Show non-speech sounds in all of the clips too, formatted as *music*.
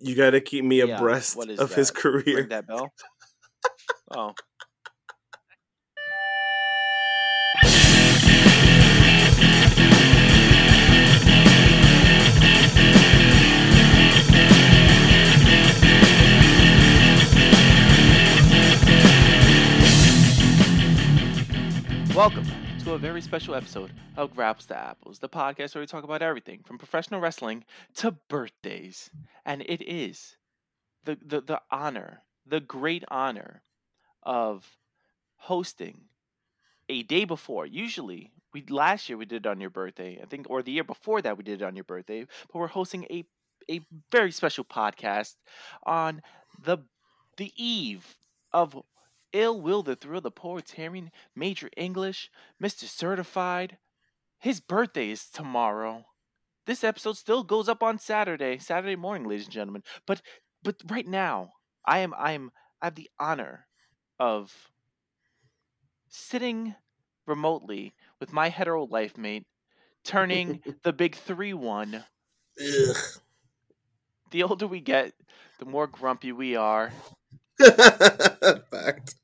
You got to keep me Yeah, abreast of his career. Ring that bell. *laughs* Oh. Welcome to a very special episode of Grapples to Apples, the podcast where we talk about everything from professional wrestling to birthdays. And it is the, the, the honor, the great honor of hosting a day before. Usually, we last year we did it on your birthday, I think, or the year before that we did it on your birthday. But we're hosting a a very special podcast on the the eve of Ill Will the Thrill, the Poetarian, Major English, Mr. Certified. His birthday is tomorrow. This episode still goes up on Saturday, Saturday morning, ladies and gentlemen. But but right now, I am I am I have the honor of sitting remotely with my hetero life mate, turning *laughs* the big three one. Ugh. The older we get, the more grumpy we are. *laughs* Fact.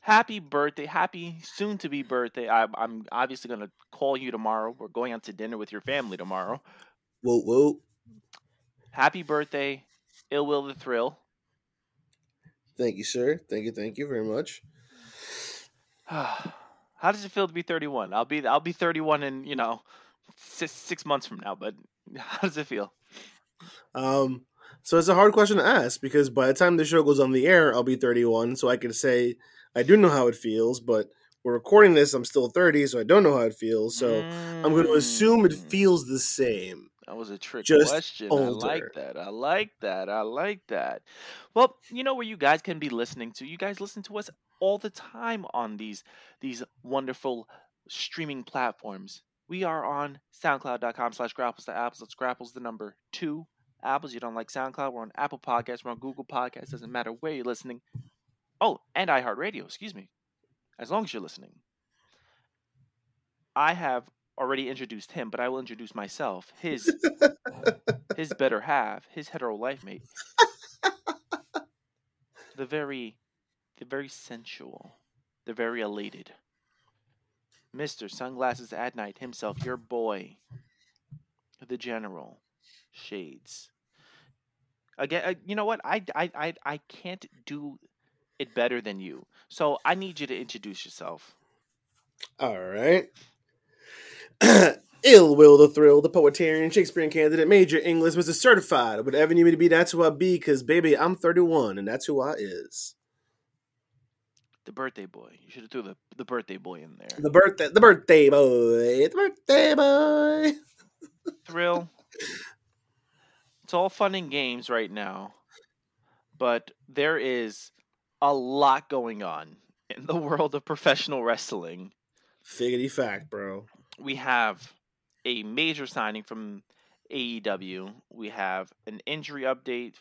Happy birthday, happy soon to be birthday. I, I'm obviously gonna call you tomorrow. We're going out to dinner with your family tomorrow. Whoa, whoa. Happy birthday, Ill Will the Thrill. Thank you, sir. Thank you, thank you very much. *sighs* How does it feel to be 31? I'll be I'll be 31 in you know six, six months from now. But *laughs* how does it feel? Um, so it's a hard question to ask because by the time the show goes on the air, I'll be 31, so I can say I do know how it feels, but we're recording this, I'm still 30, so I don't know how it feels. So I'm going to assume it Mm, feels the same. That was a trick just question. I like that. I like that. I like that. Well, you know where you guys can be listening to. You guys listen to us all the time on these these wonderful streaming platforms. We are on SoundCloud.com slash grapples to apples. That's grapples the number two apples. You don't like SoundCloud? We're on Apple Podcasts. We're on Google Podcasts. Doesn't matter where you're listening. Oh, and iHeartRadio. Excuse me. As long as you're listening. I have already introduced him, but I will introduce myself. His *laughs* his better half, his hetero life mate. *laughs* the very the very sensual, the very elated. Mr. Sunglasses at Night himself, your boy, the general, Shades. Again, uh, you know what? I, I, I, I can't do it better than you. So I need you to introduce yourself. All right. *clears throat* Ill Will the Thrill, the Poetarian, Shakespearean candidate, Major English, was a Certified. Whatever you need me to be, that's who I be, because baby, I'm 31, and that's who I is. The birthday boy. You should have threw the, the birthday boy in there. The birthday the birthday boy. The birthday boy. thrill. *laughs* It's all fun and games right now, but there is a lot going on in the *laughs* world of professional wrestling. Figgity fact, bro. We have a major signing from AEW. We have an injury update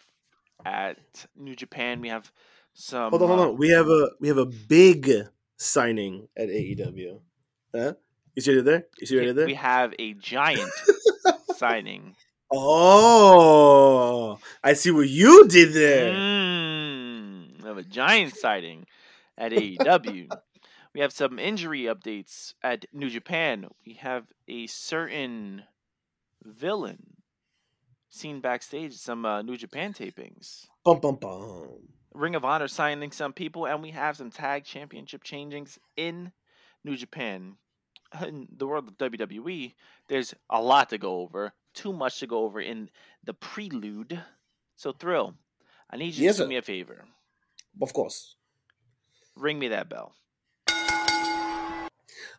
at New Japan. We have some. Hold on, hold uh, on. We have a we have a big signing at AEW. Huh? You see it there? You see it there? We have a giant *laughs* signing. Oh, I see what you did there. Mm, we have a giant sighting at AEW. we have some injury updates at New Japan. We have a certain villain seen backstage at some uh, New Japan tapings. Bum bum bum. Ring of Honor signing some people, and we have some tag championship changings in New Japan. In the world of WWE, there's a lot to go over, too much to go over in the prelude. So, Thrill, I need you Yes, to do sir. me a favor. Of course. Ring me that bell.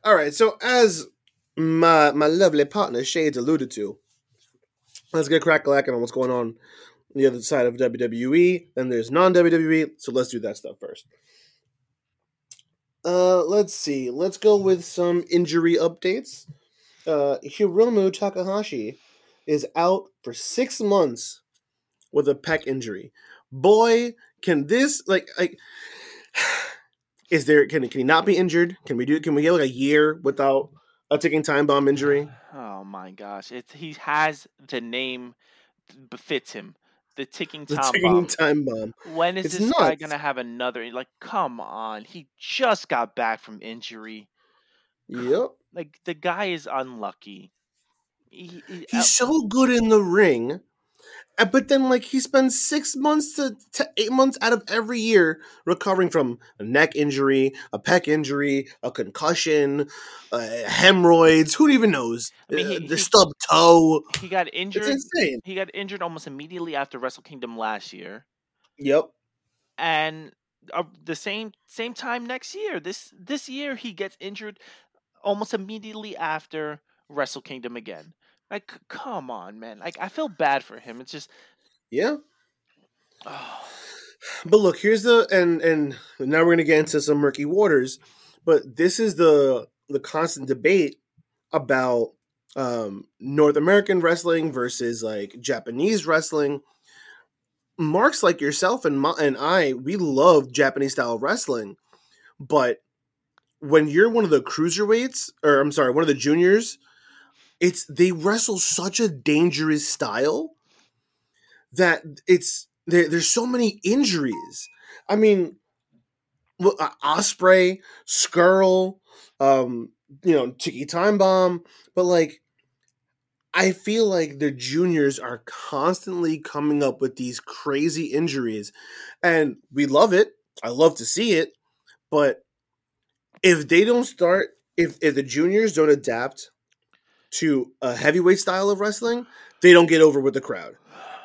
All right. So as my my lovely partner Shades alluded to, let's get crack lacking on what's going on on the other side of WWE. Then there's non WWE. So let's do that stuff first. Uh, let's see. Let's go with some injury updates. Uh, Hiromu Takahashi is out for six months with a pec injury. Boy, can this like like *sighs* is there can can he not be injured? Can we do can we get like a year without a ticking time bomb injury? Oh my gosh, it's he has the name befits him. the ticking The time ticking bomb. time bomb. When is It's this guy gonna have another? Like, come on, he just got back from injury. Yep. Like the guy is unlucky. He, he- He's so good in the ring. uh, But then, like, he spends six months to, to eight months out of every year recovering from a neck injury, a pec injury, a concussion, uh, hemorrhoids. Who even knows? I mean, he- Uh, the he- stub toe. he got It's injured. insane. He got injured almost immediately after Wrestle Kingdom last year, Yep. and uh, the same same time next year. This this year he gets injured almost immediately after Wrestle Kingdom again. Like, come on, man. Like, I feel bad for him. It's just, Yeah. oh, But look, here's the and and now we're gonna get into some murky waters. But this is the the constant debate about um North American wrestling versus like Japanese wrestling. Marks like yourself and my, and I, we love Japanese style wrestling, but when you're one of the cruiserweights, or I'm sorry, one of the juniors, it's they wrestle such a dangerous style that it's there, there's so many injuries. I mean, Ospreay, Scurll, um, you know, Tiki Time Bomb, but like, I feel like the juniors are constantly coming up with these crazy injuries, and we love it. I love to see it, but if they don't start, if if the juniors don't adapt to a heavyweight style of wrestling, they don't get over with the crowd.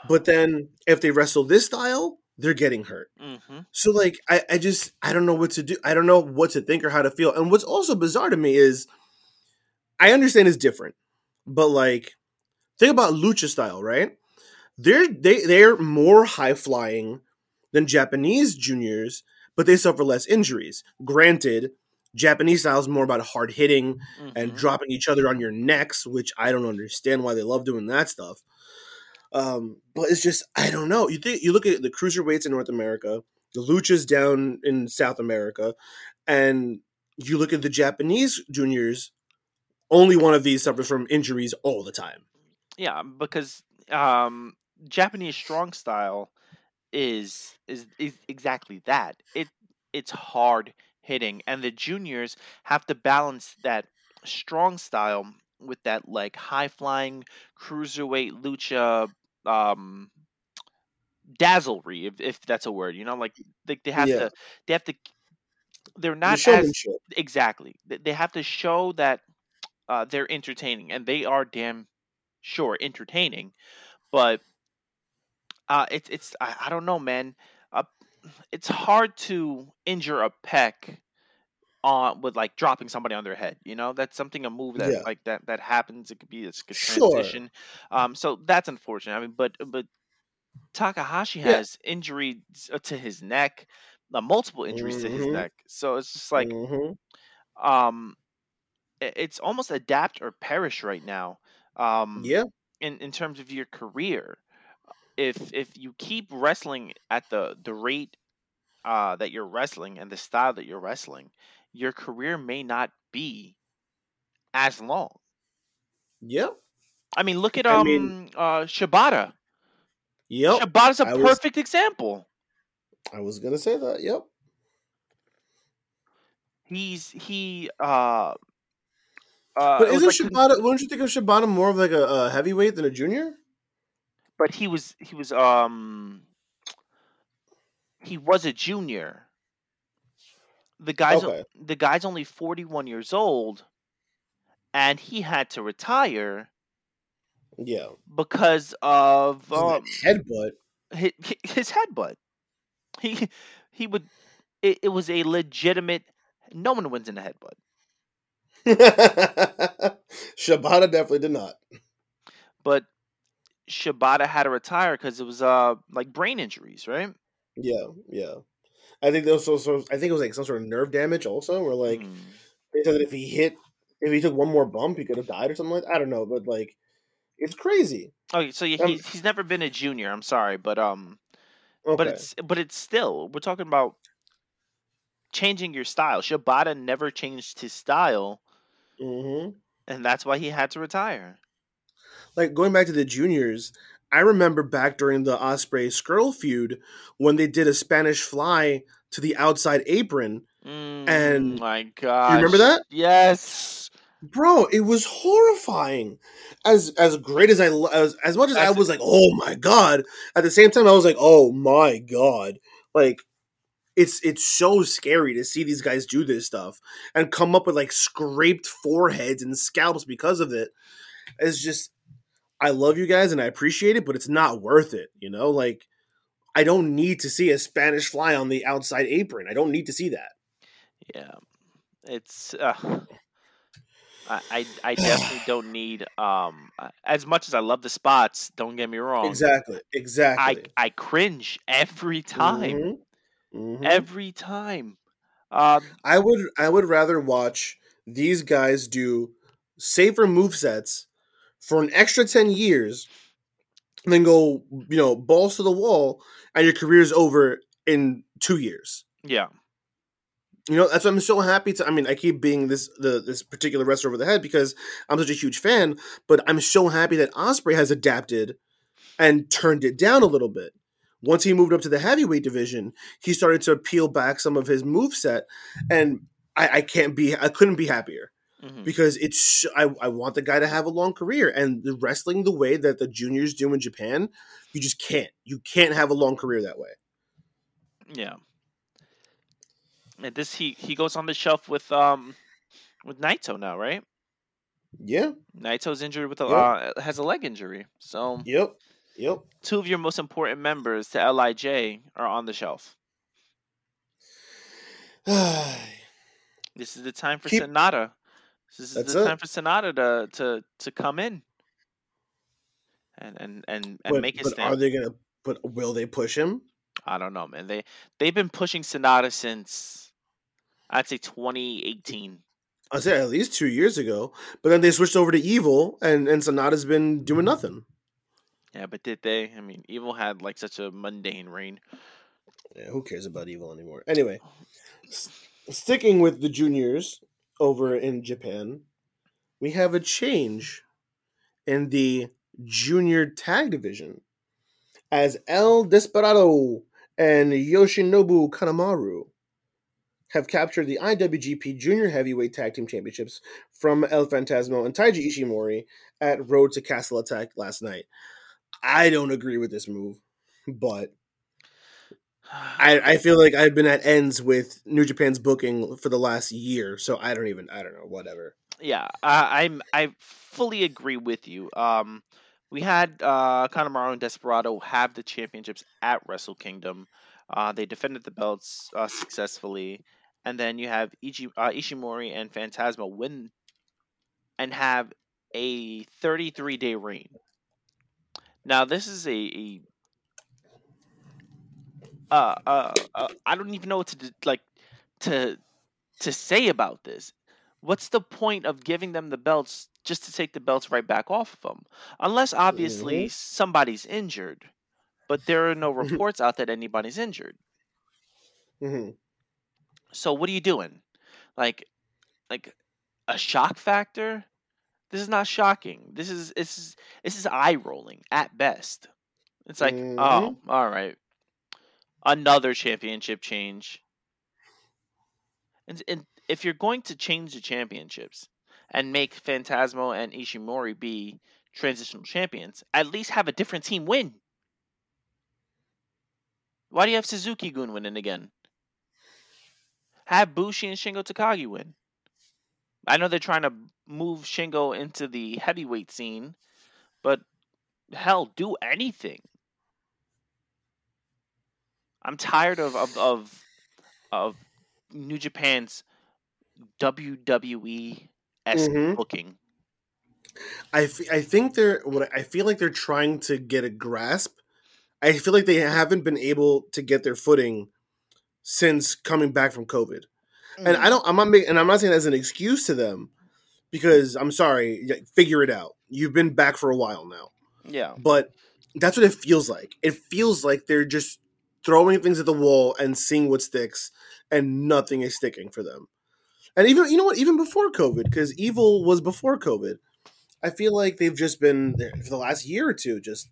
But then if they wrestle this style, they're getting hurt. hmm So like I, I just I don't know what to do. I don't know what to think or how to feel. And what's also bizarre to me is I understand it's different, but like think about lucha style, right? They're they they're more high flying than Japanese juniors, but they suffer less injuries. Granted, Japanese style is more about hard hitting and Mhm. dropping each other on your necks, which I don't understand why they love doing that stuff. Um, but it's just I don't know. You think you look at the cruiserweights in North America, the luchas down in South America, and you look at the Japanese juniors. Only one of these suffers from injuries all the time. Yeah, because um, Japanese strong style is, is is exactly that. It it's hard hitting, and the juniors have to balance that strong style with that like high flying cruiserweight lucha um dazzlery if, if that's a word you know like they, they have Yeah. to they have to they're The not as exactly They- have to show that uh, they're entertaining and they are damn sure entertaining but uh it's it's I, I don't know man it's hard to injure a pec on with like dropping somebody on their head you know that's something a move that Yeah. like that that happens it could be a Sure. transition um so that's unfortunate i mean but but takahashi Yeah. has injuries uh, to his neck uh, multiple injuries to his Mhm. neck so it's just like Mhm. um it's almost adapt or perish right now um yeah, in in terms of your career if if you keep wrestling at the the rate uh that you're wrestling and the style that you're wrestling your career may not be as long yep, i mean look at I um mean- uh shibata yep. shibata's a I was- perfect example I was gonna say that. Yep. he's he uh uh, But isn't like Shibata? Wouldn't you think of Shibata more of like a, a heavyweight than a junior? But he was he was um he was a junior the guy's Okay. the guy's only 41 years old and he had to retire Yeah. because of um, Headbutt. his, his headbutt he he would it, it was a legitimate no one wins in a headbutt *laughs* Shibata definitely did not. but Shibata had to retire because it was uh like brain injuries right Yeah, yeah. I think there was also, I think it was like some sort of nerve damage also, where like Mm. they said that if he hit, if he took one more bump, he could have died or something like. I don't know, but like, it's crazy. okay so yeah, Um, he, he's never been a junior i'm sorry but um Okay. but it's but it's still we're talking about changing your style. Shibata never changed his style, hmm and that's why he had to retire. Like going back to the juniors, I remember back during the Ospreay Scurll feud when they did a Spanish fly to the outside apron. Mm, And- my God, Do You remember that? Yes. Bro, it was horrifying. As as great as I as as much as I was like, "Oh my god." At the same time I was like, "Oh my god." Like it's it's so scary to see these guys do this stuff and come up with like scraped foreheads and scalps because of it. It's just I love you guys and I appreciate it, but it's not worth it, you know? Like I don't need to see a Spanish fly on the outside apron. I don't need to see that. Yeah, it's. Uh, I, I *sighs* definitely don't need um as much as I love the spots. Don't get me wrong. Exactly. Exactly. I I cringe every time. Mhm. Mhm. Every time. Um. I would I would rather watch these guys do safer move sets for an extra 10 years then go, you know, balls to the wall and your career's over in 2 years. Yeah. You know, that's why I'm so happy to I mean, I keep being this the this particular wrestler over the head because I'm such a huge fan, but I'm so happy that Ospreay has adapted and turned it down a little bit. Once he moved up to the heavyweight division, he started to peel back some of his move set and I, I can't be I couldn't be happier mhm. because it's I, I want the guy to have a long career and the wrestling the way that the juniors do in Japan, you just can't. You can't have a long career that way. Yeah. And this he he goes on the shelf with um with Naito now, right? Yeah. Naito's injured with a Yep. uh, has a leg injury. So Yep. Yep. two of your most important members to Lij are on the shelf. *sighs* This is the time for Keep- Sanada. This is That's the it. time for Sanada to to to come in and and and, and but make his but stand. are they gonna but will they push him? I don't know, man. They they've been pushing Sanada since I'd say 2018. I'd say at least two years ago. But then they switched over to Evil and, and Sanada's been doing mm-hmm. nothing. Yeah, but did they? I mean, Evil had like such a mundane reign. Yeah, who cares about Evil anymore? Anyway, oh. s- sticking with the juniors over in Japan, we have a change in the junior tag division as El Desperado and Yoshinobu Kanemaru have captured the IWGP Junior Heavyweight Tag Team Championships from El Phantasmo and Taiji Ishimori at Road to Castle Attack last night. I don't agree with this move, but I, I feel like I've been at ends with New Japan's booking for the last year, so I don't even I don't know whatever. yeah, I'm I fully agree with you. Um, we had uh, Kanemaru and Desperado have the championships at Wrestle Kingdom. Uh, they defended the belts uh, successfully, and then you have Ichi, uh, Ishimori and Phantasmo win and have a 33 day reign. Now this is a, a uh, uh, uh, I don't even know what to like to to say about this. What's the point of giving them the belts just to take the belts right back off of them? Unless obviously somebody's injured, but there are no *laughs* reports out that anybody's injured. hmm So what are you doing? Like, like a shock factor? This is not shocking. This is this is this is eye rolling at best. It's like, Mhm. oh, all right, another championship change. And, and if you're going to change the championships and make Phantasmo and Ishimori be transitional champions, at least have a different team win. Why do you have Suzuki Gun winning again? Have Bushi and Shingo Takagi win. I know they're trying to move Shingo into the heavyweight scene, but hell, do anything. I'm tired of of of, of New Japan's WWE esque Mhm. booking. I, f- I think they're what I feel like they're trying to get a grasp. I feel like they haven't been able to get their footing since coming back from COVID. And I don't I'm not making and I'm not saying that as an excuse to them because I'm sorry, like, figure it out. You've been back for a while now. Yeah. but that's what it feels like. It feels like they're just throwing things at the wall and seeing what sticks, and nothing is sticking for them. And even you know what, even before COVID, because Evil was before COVID. I feel like they've just been for the last year or two, just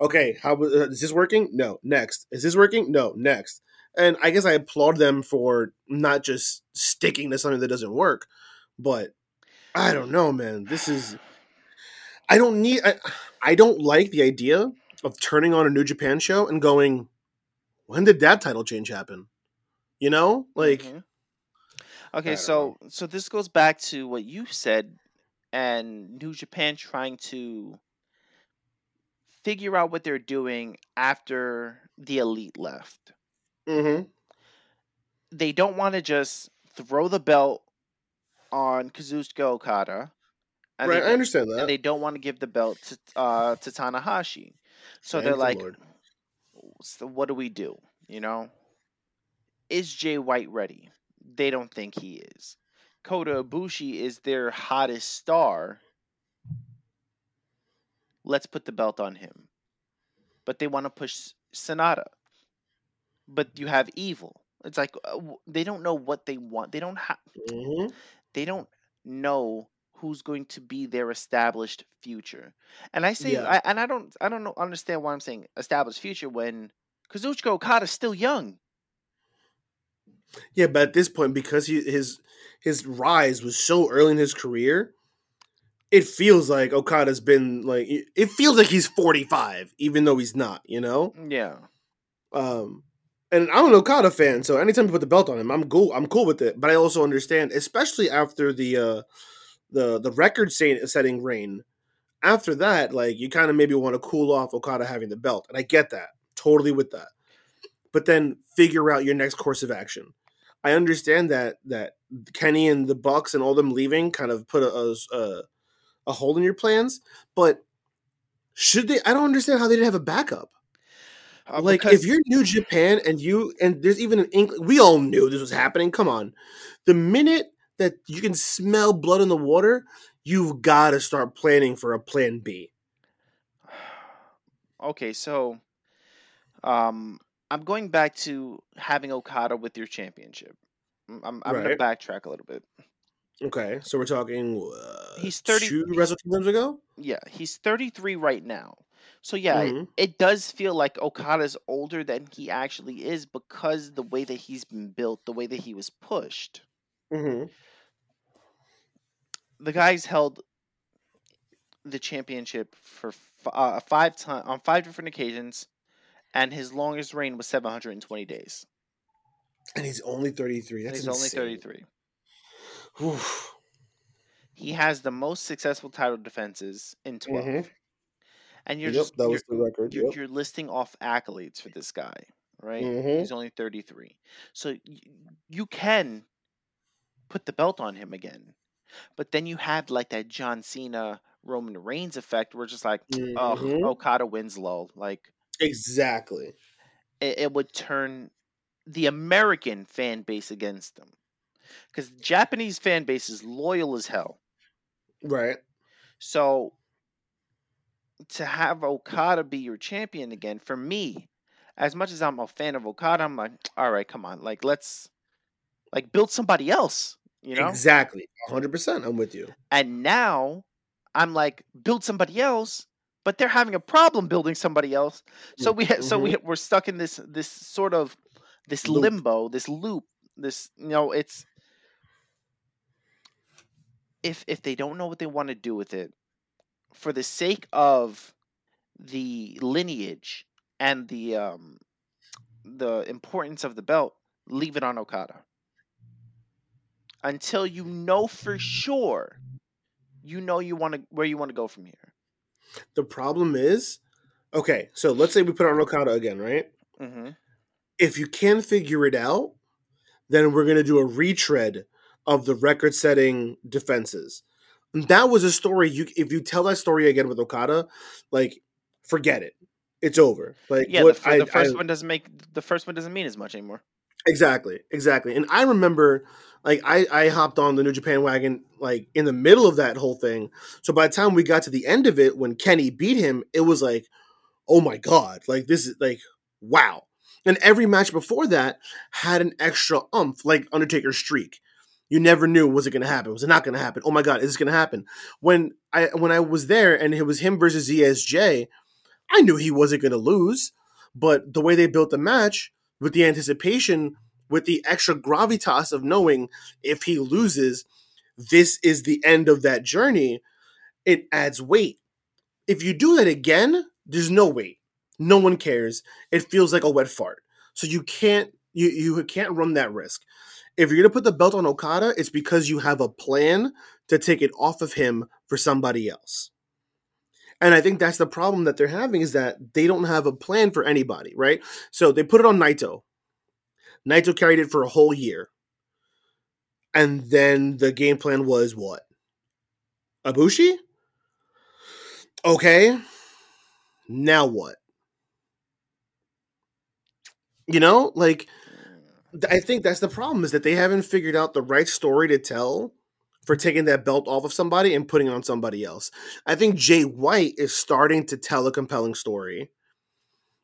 Okay, how uh, is this working? No, next. Is this working? No, next. And I guess I applaud them for not just sticking to something that doesn't work, but I don't know, man. This is I don't need I, I don't like the idea of turning on a New Japan show and going, when did that title change happen? You know, like. Mhm. Okay, so so this goes back to what you said, and New Japan trying to figure out what they're doing after the elite left. hmm They don't want to just throw the belt on Kazuchika Okada, and Right, they I understand that. and they don't want to give the belt to uh, to Tanahashi. So Thank they're the like, Lord. So what do we do? You know, is Jay White ready? They don't think he is. Kota Ibushi is their hottest star. Let's put the belt on him. But they want to push Sanada. But you have Evil. It's like uh, they don't know what they want. They don't have. Mhm. They don't know who's going to be their established future. And I say, Yeah. I, and I don't, I don't know, understand why I'm saying established future when Kazuchika Okada's still young. Yeah, but at this point, because he, his his rise was so early in his career, it feels like Okada's been like it feels like he's forty five, even though he's not. You know, Yeah. um, and I'm an Okada fan, so anytime you put the belt on him, I'm cool. I'm cool with it. But I also understand, especially after the uh, the the record setting setting reign. After that, like you kind of maybe want to cool off Okada having the belt, and I get that totally with that. But then figure out your next course of action. I understand that that Kenny and the Bucks and all them leaving kind of put a a, a hole in your plans, but should they? I don't understand how they didn't have a backup. Uh, like if you're New Japan and you and there's even an inkling, we all knew this was happening. Come on, the minute that you can smell blood in the water, you've got to start planning for a plan B. *sighs* okay, so um I'm going back to having Okada with your championship. Mm, I'm, I'm Right. gonna backtrack a little bit. Okay, so we're talking. Uh, He's 30 two Wrestle Kingdoms ago. Yeah, he's 33 right now. So yeah, it- Mhm. it does feel like Okada's older than he actually is because the way that he's been built, the way that he was pushed. Mm-hmm. The guy's held the championship for uh, five times on five different occasions, and his longest reign was 720 days. And he's only 33. And That's he's only 33. Oof. He has the most successful title defenses in 12. Mhm. And you're Yep, just that you're, was the record. you're, Yep. you're listing off accolades for this guy, right? Mhm. He's only 33. So y- you can put the belt on him again. But then you had like that John Cena Roman Reigns effect where it's just like, oh, Mhm. Okada wins low. Like Exactly. it, it would turn the American fan base against them. Because Japanese fan base is loyal as hell. Right. So to have Okada be your champion again, for me, as much as I'm a fan of Okada, I'm like, all right, come on, like let's like build somebody else, you know. Exactly. 100%. I'm with you. And now I'm like, build somebody else, but they're having a problem building somebody else. So we ha- so we we're stuck in this this sort of this Loop. limbo, this loop, this you know, it's if if they don't know what they want to do with it, for the sake of the lineage and the um the importance of the belt, leave it on Okada. Until you know for sure you know you want to where you want to go from here. The problem is, okay, so let's say we put on Okada again, right? hmm If you can figure it out, then we're going to do a retread of the record setting defenses. And that was a story you if you tell that story again with Okada, like forget it. It's over. Like Yeah, what the, I, the first I- one doesn't make the first one doesn't mean as much anymore. Exactly, exactly. And I remember, like, I I hopped on the New Japan wagon like in the middle of that whole thing. So by the time we got to the end of it, when Kenny beat him, it was like, oh my god, like this is like wow. And every match before that had an extra umph, like Undertaker streak. You never knew was it going to happen? Was it not going to happen? Oh my god, is this going to happen? When I when I was there and it was him versus ZSJ, I knew he wasn't going to lose, but the way they built the match with the anticipation, with the extra gravitas of knowing if he loses, this is the end of that journey, it adds weight. If you do that again, there's no weight. No one cares. It feels like a wet fart. So you can't you you can't run that risk. If you're gonna put the belt on Okada, it's because you have a plan to take it off of him for somebody else. And I think that's the problem that they're having is that they don't have a plan for anybody, right? So they put it on Naito. Naito carried it for a whole year. And then the game plan was what? Ibushi? Okay. Now what? You know, like I think that's the problem is that they haven't figured out the right story to tell for taking that belt off of somebody and putting it on somebody else. I think Jay White is starting to tell a compelling story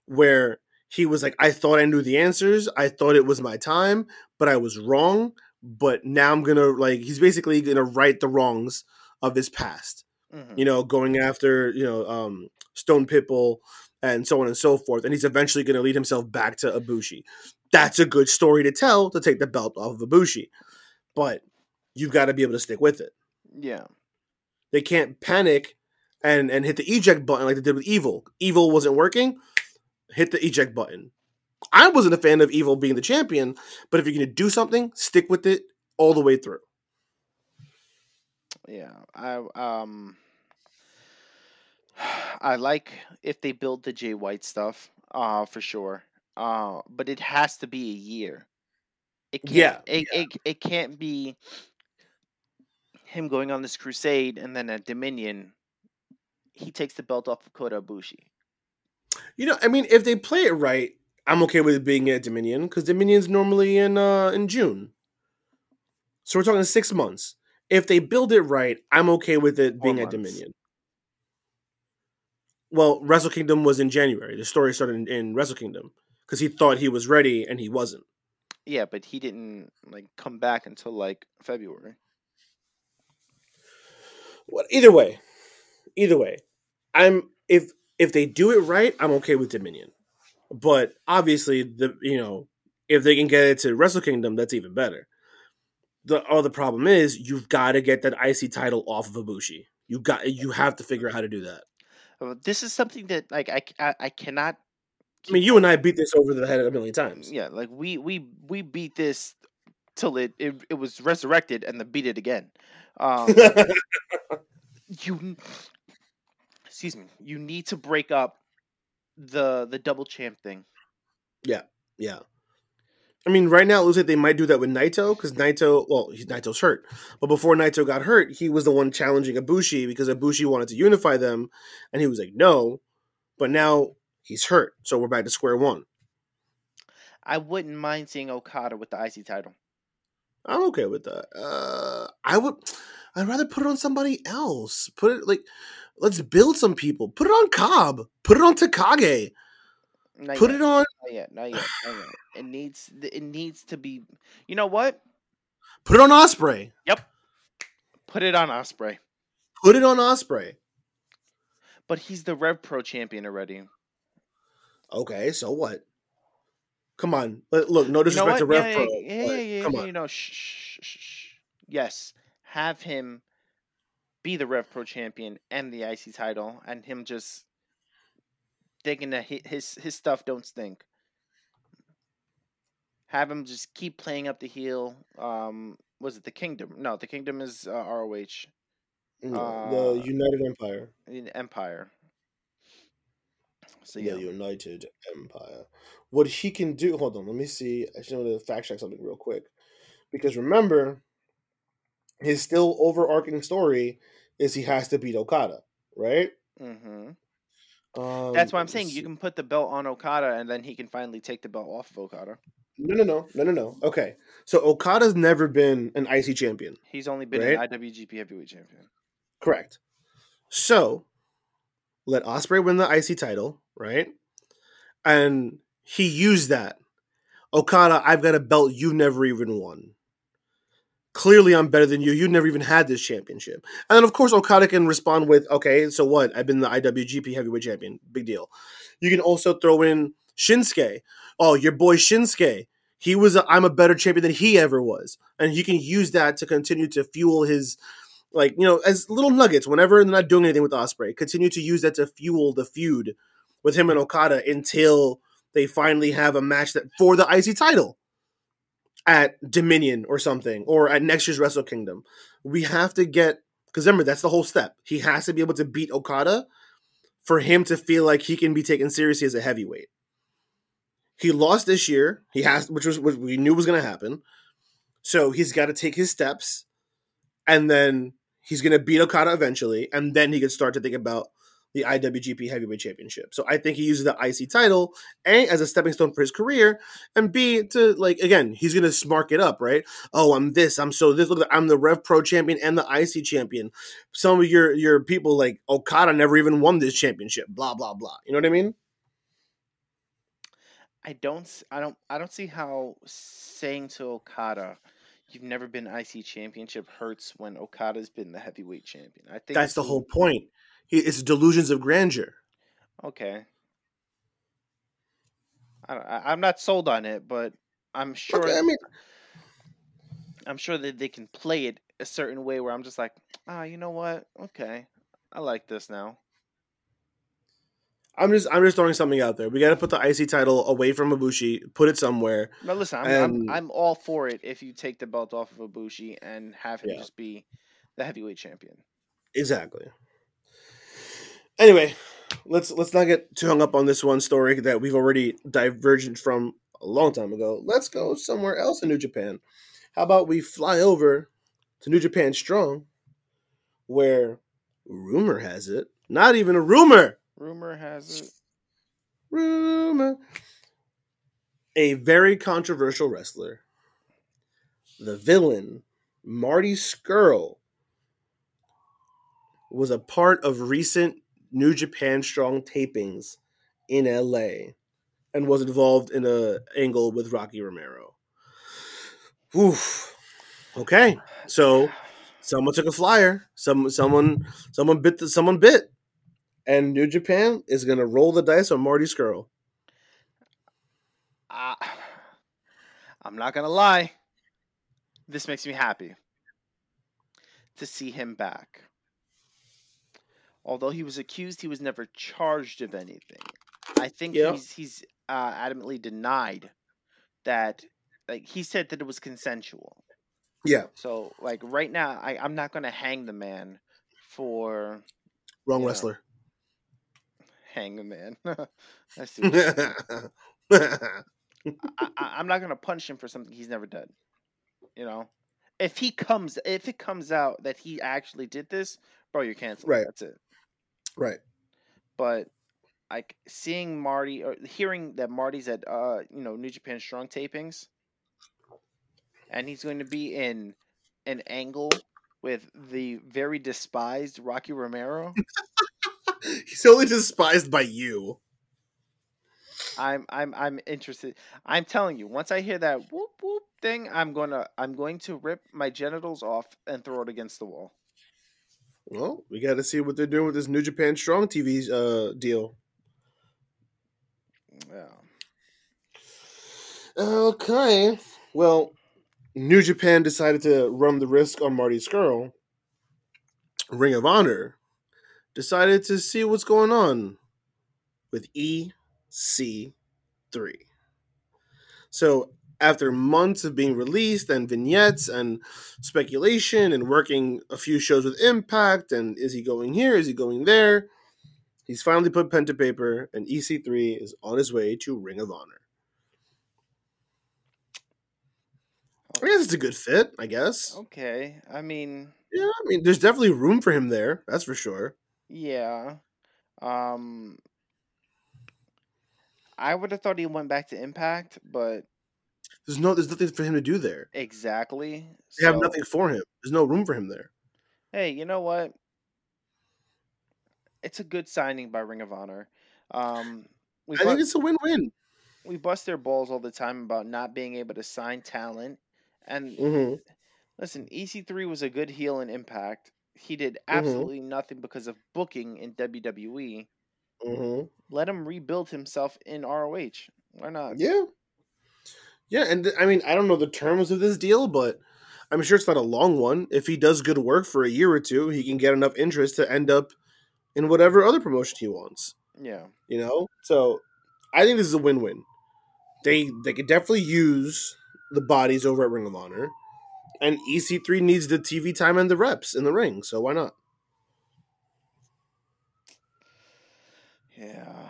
where he was like, I thought I knew the answers. I thought it was my time, but I was wrong. But now I'm gonna like he's basically gonna right the wrongs of his past. Mm-hmm. You know, going after, you know, um Stone Pitbull and so on and so forth. And he's eventually going to lead himself back to Ibushi. That's a good story to tell to take the belt off of Ibushi. But you've got to be able to stick with it. Yeah. They can't panic and and hit the eject button like they did with Evil. Evil wasn't working. Hit the eject button. I wasn't a fan of Evil being the champion, but if you're going to do something, stick with it all the way through. Yeah, I um *sighs* I like if they build the Jay White stuff, uh, for sure. Uh, but it has to be a year. It can't, yeah, it, yeah. It, it can't be him going on this crusade and then at Dominion, he takes the belt off of Kota Ibushi. You know, I mean, if they play it right, I'm okay with it being at Dominion because Dominion's normally in uh in June. So we're talking six months. If they build it right, I'm okay with it being at Dominion well, Wrestle Kingdom was in January. The story started in, in Wrestle Kingdom because he thought he was ready and he wasn't. Yeah, but he didn't like come back until like February. Well, either way, either way, I'm if if they do it right, I'm okay with Dominion. But obviously, the you know if they can get it to Wrestle Kingdom, that's even better. The other problem is you've got to get that IC title off of Ibushi. You got you have to figure out how to do that. This is something that like I I, I cannot. I mean, you and I beat this over the head a million times. Yeah, like we we we beat this till it it, it was resurrected and then beat it again. Um, you excuse me. You need to break up the the double champ thing. Yeah, yeah. I mean, right now it looks like they might do that with Naito because Naito, well, he's, Naito's hurt, but before Naito got hurt, he was the one challenging Ibushi because Ibushi wanted to unify them, and he was like, no. But now he's hurt, so we're back to square one. I wouldn't mind seeing Okada with the IC title. I'm okay with that. Uh, I would. I'd rather put it on somebody else. Put it like, let's build some people. Put it on Cobb. Put it on Takagi. Not Put yet. it on. Not yet. Not yet. Not yet. It needs. It needs to be. You know what? Put it on Ospreay. Yep. Put it on Ospreay. Put it on Ospreay. But he's the Rev Pro champion already. Okay, so what? Come on, look. No disrespect you know to Rev yeah, Pro. Yeah, yeah, yeah, come on. You know, shh, shh, shh. Yes, have him be the Rev Pro champion and the IC title, and him just thinking that his his stuff don't stink. Have him just keep playing up the heel. Um, was it the Kingdom? No, the Kingdom is uh, ROH. No, uh, the United Empire. Empire. So yeah, the United Empire. What he can do? Hold on, let me see. I just want to fact check something real quick, because remember, his still overarching story is he has to beat Okada, right? Mm-hmm. Um, That's why I'm saying you can put the belt on Okada, and then he can finally take the belt off of Okada. No, no, no, no, no, no. Okay, so Okada's never been an IC champion. He's only been right? an IWGP Heavyweight Champion. Correct. So let Ospreay win the IC title, right? And he used that. Okada, I've got a belt you never even won. clearly I'm better than you. You never even had this championship. And then of course Okada can respond with, okay, so what? I've been the IWGP Heavyweight Champion. Big deal. You can also throw in Shinsuke. Oh, your boy Shinsuke. He was a, I'm a better champion than he ever was. And you can use that to continue to fuel his like, you know, as little nuggets whenever they're not doing anything with Ospreay. Continue to use that to fuel the feud with him and Okada until they finally have a match that for the IC title at Dominion or something, or at next year's Wrestle Kingdom. We have to get because remember that's the whole step. He has to be able to beat Okada for him to feel like he can be taken seriously as a heavyweight. He lost this year. He has, which was what we knew was going to happen. So he's got to take his steps, and then he's going to beat Okada eventually, and then he can start to think about the IWGP Heavyweight Championship. So I think he uses the IC title A as a stepping stone for his career, and B to like again, he's gonna smark it up, right? Oh, I'm this, I'm so this. Look, I'm the Rev Pro champion and the IC champion. Some of your your people like Okada never even won this championship. Blah blah blah. You know what I mean? I don't, I don't, I don't see how saying to Okada, "You've never been IC championship" hurts when Okada's been the heavyweight champion. I think that's the whole point it's delusions of grandeur. Okay. I, am not sold on it, but I'm sure. Okay, I mean, I'm sure that they can play it a certain way where I'm just like, ah, oh, you know what? Okay, I like this now. I'm just I'm just throwing something out there. We got to put the IC title away from Ibushi, put it somewhere. But listen, I'm, and... I'm, I'm all for it if you take the belt off of Ibushi and have him yeah. just be the heavyweight champion. Exactly. Anyway, let's let's not get too hung up on this one story that we've already diverged from a long time ago. Let's go somewhere else in New Japan. How about we fly over to New Japan Strong, where rumor has it, not even a rumor. Rumor has it. Rumor. A very controversial wrestler, the villain, Marty Scurll, was a part of recent New Japan Strong tapings in LA and was involved in a angle with Rocky Romero. Oof. Okay. So someone took a flyer. Some someone someone bit the, someone bit. And New Japan is gonna roll the dice on Marty Scurll. Uh, I'm not gonna lie. This makes me happy to see him back. Although he was accused, he was never charged of anything. I think yep. he's he's uh, adamantly denied that. Like he said that it was consensual. Yeah. So like right now, I I'm not gonna hang the man for wrong wrestler. Know, hang the man. *laughs* I see. *laughs* I, I, I'm not gonna punch him for something he's never done. You know, if he comes, if it comes out that he actually did this, bro, you're canceled. Right. That's it. Right. But like seeing Marty or hearing that Marty's at uh you know New Japan Strong tapings, and he's going to be in an angle with the very despised Rocky Romero. *laughs* *laughs* he's only despised by you. I'm I'm I'm interested. I'm telling you, once I hear that whoop whoop thing, I'm gonna I'm going to rip my genitals off and throw it against the wall. Well, we got to see what they're doing with this New Japan Strong TV uh, deal. Yeah. Okay. Well, New Japan decided to run the risk on Marty Scurll. Ring of Honor decided to see what's going on with EC3. So after months of being released and vignettes and speculation and working a few shows with Impact and is he going here? Is he going there? He's finally put pen to paper and EC3 is on his way to Ring of Honor. I guess it's a good fit, I guess. Okay. I mean Yeah, I mean there's definitely room for him there, that's for sure. Yeah. Um I would have thought he went back to Impact, but there's no, there's nothing for him to do there. Exactly. They so, have nothing for him. There's no room for him there. Hey, you know what? It's a good signing by Ring of Honor. Um, I think it's a win-win. We bust their balls all the time about not being able to sign talent, and mm-hmm. Listen, EC3 was a good heel in Impact. He did Mhm. absolutely nothing because of booking in WWE. hmm Let him rebuild himself in ROH. Why not? Yeah. Yeah, and th- I mean, I don't know the terms of this deal, but I'm sure it's not a long one. If he does good work for a year or two, he can get enough interest to end up in whatever other promotion he wants. Yeah. You know, so I think this is a win-win. They they could definitely use the bodies over at Ring of Honor, and EC3 needs the TV time and the reps in the ring. So why not? Yeah.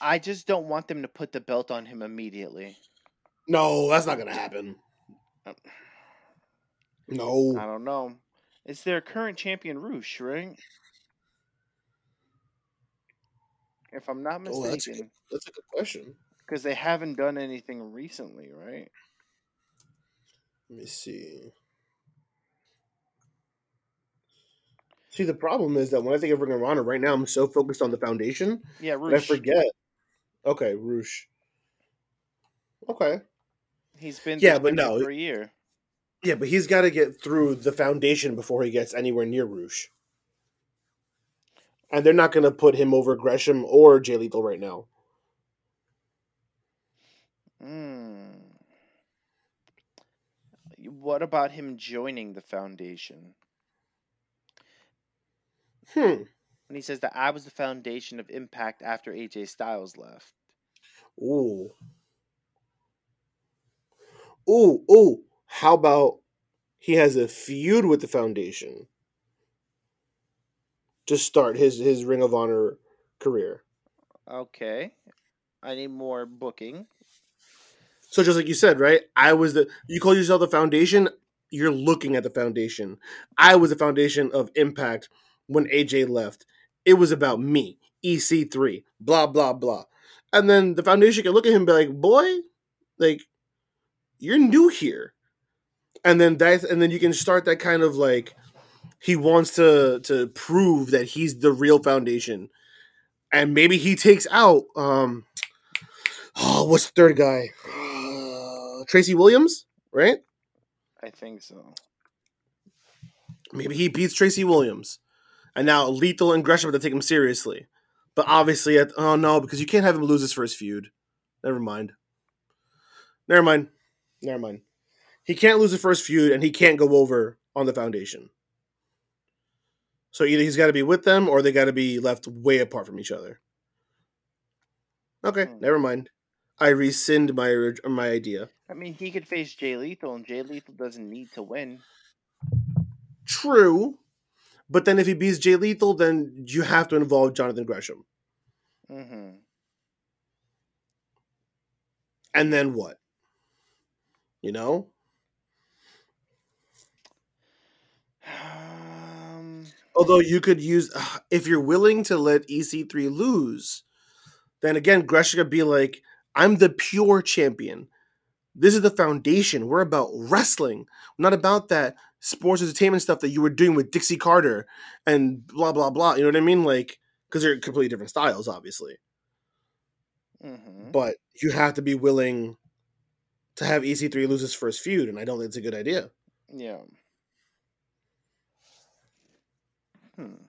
I just don't want them to put the belt on him immediately. No, that's not gonna happen. Uh, No. I don't know. It's their current champion Rush, right? If I'm not Oh, that's a mistaken, That's a good question. because they haven't done anything recently, right? Let me see. See, the problem is that when I think of Ring of Honor right now, I'm so focused on the foundation Yeah, that I forget. Okay, Rush. Okay. He's been Yeah, yeah, but no, for a year. Yeah, but he's got to get through the foundation before he gets anywhere near Rush. And they're not going to put him over Gresham or Jay Lethal right now. Mm. What about him joining the foundation? Hmm. When he says that I was the foundation of Impact after AJ Styles left. Ooh. Ooh, ooh. How about he has a feud with the foundation to start his his Ring of Honor career. Okay. I need more booking. So just like you said, right? I was the you call yourself the foundation, you're looking at the foundation. I was the foundation of Impact when AJ left. It was about me, EC3, blah blah blah. And then the foundation can look at him and be like, "Boy, like you're new here." And then that and then you can start that kind of like he wants to to prove that he's the real foundation. And maybe he takes out um oh, *sighs* what's the third guy? Tracy Williams, right? I think so. Maybe he beats Tracy Williams. And now Lethal and Gresham have to take him seriously. But obviously, at, oh no, because you can't have him lose his first feud. Never mind. Never mind. Never mind. He can't lose the first feud, and he can't go over on the foundation. So either he's got to be with them, or they got to be left way apart from each other. Okay, Hmm. never mind. I rescind my my idea. I mean, he could face Jay Lethal, and Jay Lethal doesn't need to win. True, but then if he beats Jay Lethal, then you have to involve Jonathan Gresham. Mm-hmm. and then what? You know? Um, Although you could use, *sighs* if you're willing to let EC3 lose, then again, Gresham could be like, I'm the pure champion. This is the foundation. We're about wrestling, not about that sports entertainment stuff that you were doing with Dixie Carter and blah, blah, blah. You know what I mean? Like, because they're completely different styles, obviously. mhm. But you have to be willing to have EC3 lose his first feud, and I don't think it's a good idea. Yeah. Hmm.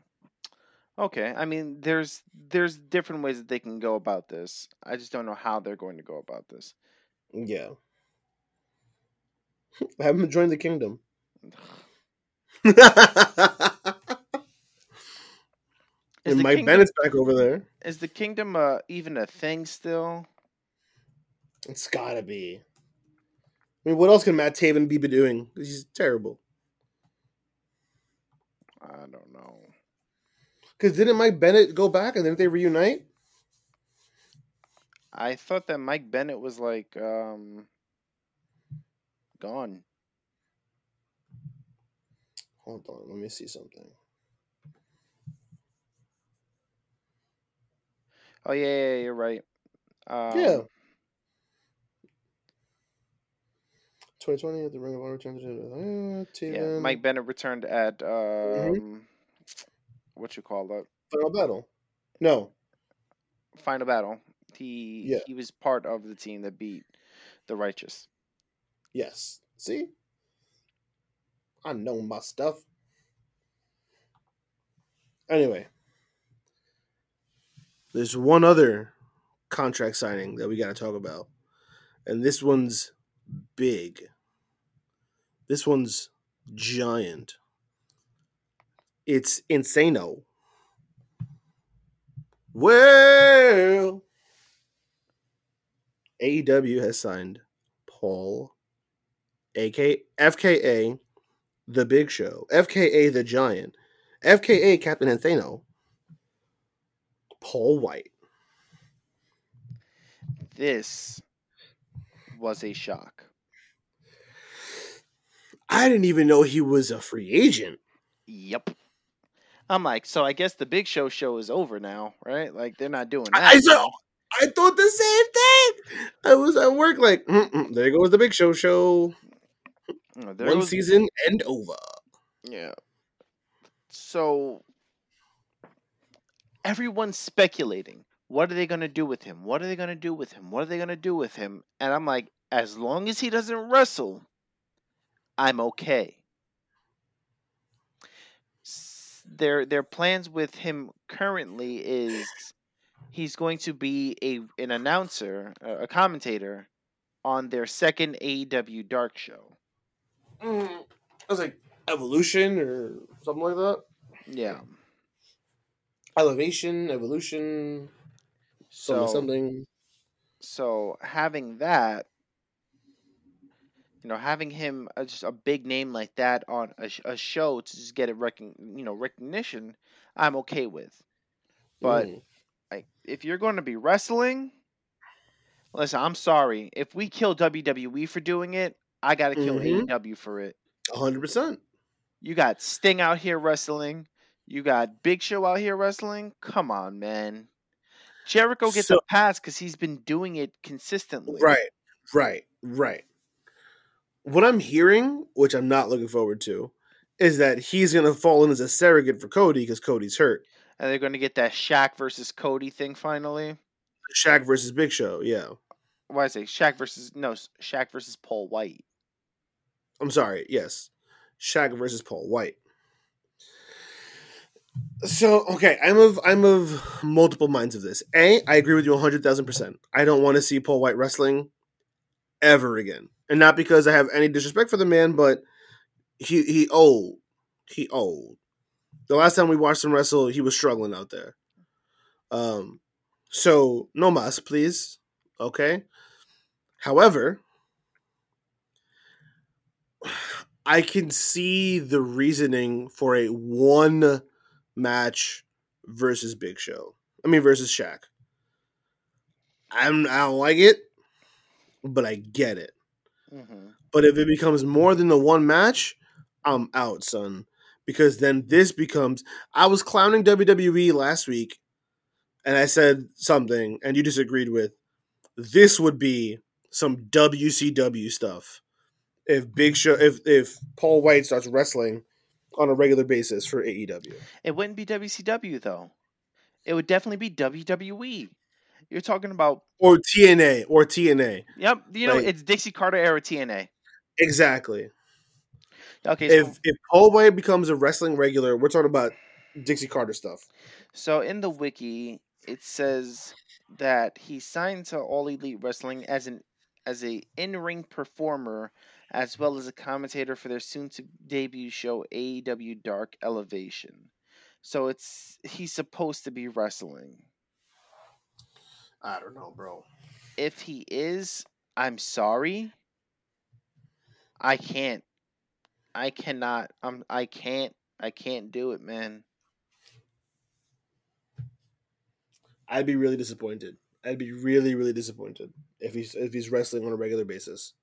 Okay. I mean, there's there's different ways that they can go about this. I just don't know how they're going to go about this. Yeah. *laughs* Have him join the kingdom. *laughs* Is and the Mike kingdom, Bennett's back over there. is the kingdom uh, even a thing still? It's gotta be. I mean, what else can Matt Taven be doing? He's terrible. I don't know. Because didn't Mike Bennett go back and didn't they reunite? I thought that Mike Bennett was like um gone. Hold on, let me see something. Oh yeah, yeah, you're right. Um, yeah. 2020 at the Ring of Honor returned to uh, Yeah, Mike Bennett returned at um Mhm. What you call that Final battle. No. final battle. He Yeah. he was part of the team that beat the Righteous. Yes. See? I know my stuff. Anyway, there's one other contract signing that we got to talk about, and this one's big. This one's giant. It's insano. Well, AEW has signed Paul, aka FKA, the Big Show, FKA the Giant, FKA Captain Insano, Paul White. This was a shock. I didn't even know he was a free agent. Yep. I'm like, so I guess the Big Show show is over now, right? Like they're not doing that. I, now. I thought the same thing. I was at work like, there goes the Big Show show. Oh, there One goes- season and over. Yeah. So everyone's speculating. What are they going to do with him? What are they going to do with him? What are they going to do with him? And I'm like, as long as he doesn't wrestle, I'm okay. S- Their their plans with him currently is he's going to be a an announcer, a a commentator on their second AEW Dark show. Mm, I was like evolution or something like that. Yeah. Elevation, evolution, something, So something. so having that you know having him uh, just a big name like that on a, a show to just get it recon- you know recognition i'm okay with but Mm. like if you're going to be wrestling listen i'm sorry if we kill wwe for doing it i gotta kill Mhm. aew for it hundred percent. you got sting out here wrestling you got big show out here wrestling come on man jericho gets So- a pass because he's been doing it consistently Right, right, right. What I'm hearing, which I'm not looking forward to, is that he's gonna fall in as a surrogate for Cody because Cody's hurt. And they're going to get that Shaq versus Cody thing finally. Shaq versus Big Show. Yeah, Why I say Shaq versus no Shaq versus Paul White. I'm sorry. Yes, Shaq versus Paul White. So okay, I'm of I'm of multiple minds of this. A, I agree with you 100 thousand percent. I don't want to see Paul White wrestling ever again, and not because I have any disrespect for the man, but he he old, he old. The last time we watched him wrestle, he was struggling out there. Um, so no mas, please. Okay. However, I can see the reasoning for a one match versus Big Show. I mean versus Shaq. I'm I don't like it, but I get it. Mm-hmm. But if it becomes more than the one match, I'm out, son. Because then this becomes I was clowning WWE last week and I said something and you disagreed with. This would be some WCW stuff. If Big Show if if Paul White starts wrestling on a regular basis for AEW. It wouldn't be WCW though. It would definitely be WWE. You're talking about Or TNA or TNA. yep. You know Like- it's Dixie Carter era TNA. Exactly. Okay, so, If if becomes a wrestling regular, we're talking about Dixie Carter stuff. so in the wiki it says that he signed to All Elite Wrestling as an as a in-ring performer as well as a commentator for their soon to debut show AEW Dark Elevation. So it's he's supposed to be wrestling. I don't know, bro. If he is, I'm sorry. I can't. I cannot. I'm I can't I can't do it, man. I'd be really disappointed. I'd be really, really disappointed if he's if he's wrestling on a regular basis.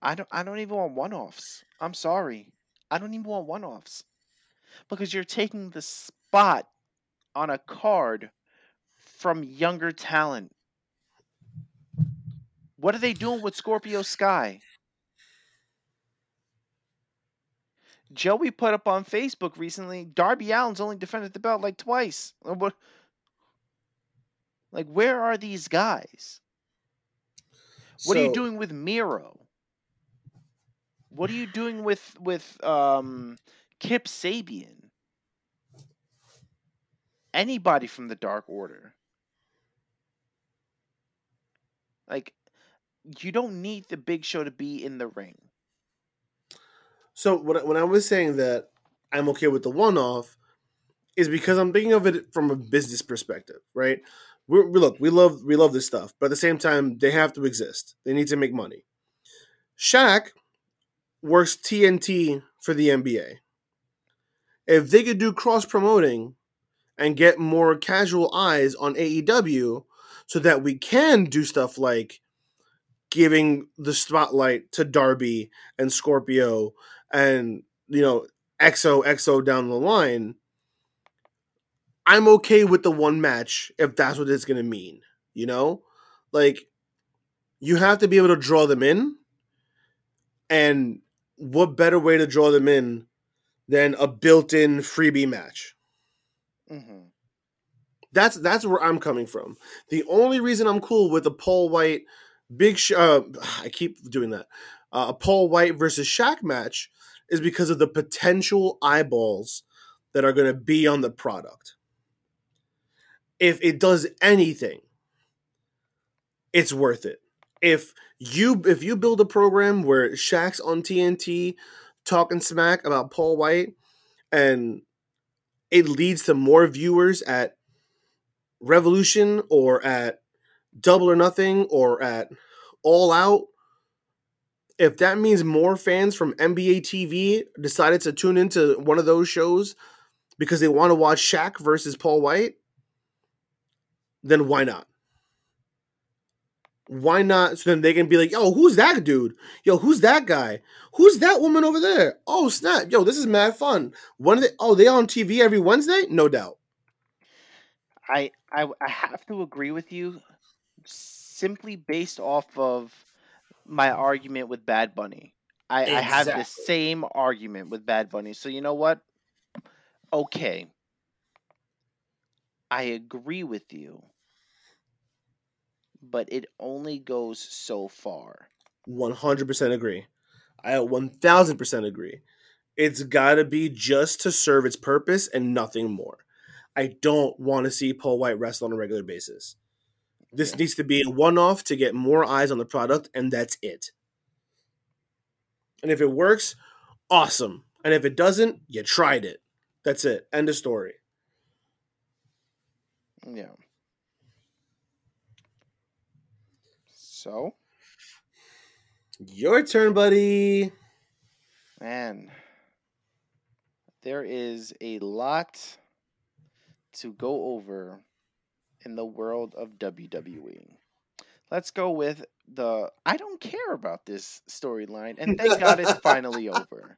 I don't I don't even want one-offs. I'm sorry. I don't even want one-offs. Because you're taking the spot on a card from younger talent. What are they doing with Scorpio Sky? Joey put up on Facebook recently, Darby Allin's only defended the belt like twice. Like where are these guys? What are you doing with Miro? What are you doing with with um Kip Sabian? Anybody from the Dark Order? Like, you don't need the Big Show to be in the ring. So when when I was saying that I'm okay with the one off, is because I'm thinking of it from a business perspective, right? We're, we look, we love we love this stuff, but at the same time, they have to exist. They need to make money. Shaq works TNT for the NBA. If they could do cross promoting and get more casual eyes on AEW, so that we can do stuff like giving the spotlight to Darby and Scorpio and you know XO XO down the line, I'm okay with the one match if that's what it's gonna mean. You know, like you have to be able to draw them in, and what better way to draw them in than a built-in freebie match? Mm-hmm. That's that's where I'm coming from. The only reason I'm cool with the Paul White big sh- uh, *sighs* I keep doing that. Uh, a Paul White versus Shaq match is because of the potential eyeballs that are going to be on the product. If it does anything, it's worth it. If you if you build a program where Shaq's on TNT talking smack about Paul White and it leads to more viewers at Revolution or at Double or Nothing or at All Out, if that means more fans from NBA TV decided to tune into one of those shows because they want to watch Shaq versus Paul White, then why not? Why not? So then they can be like, yo, who's that dude? Yo, who's that guy? Who's that woman over there? Oh, snap. Yo, this is mad fun. When are they? Oh, they on TV every Wednesday? No doubt. I, I I have to agree with you simply based off of my argument with Bad Bunny. I, I have the same argument with Bad Bunny. So you know what? Okay. I agree with you. But it only goes so far. 100% agree. I 1000% agree. It's got to be just to serve its purpose and nothing more. I don't want to see Paul White wrestle on a regular basis. This Yeah. needs to be a one off to get more eyes on the product, and that's it. And if it works, awesome. And if it doesn't, you tried it. That's it. End of story. Yeah. So, Your turn, buddy. man, there is a lot to go over in the world of WWE. Let's go with the I don't care about this storyline, and thank God it's *laughs* finally over.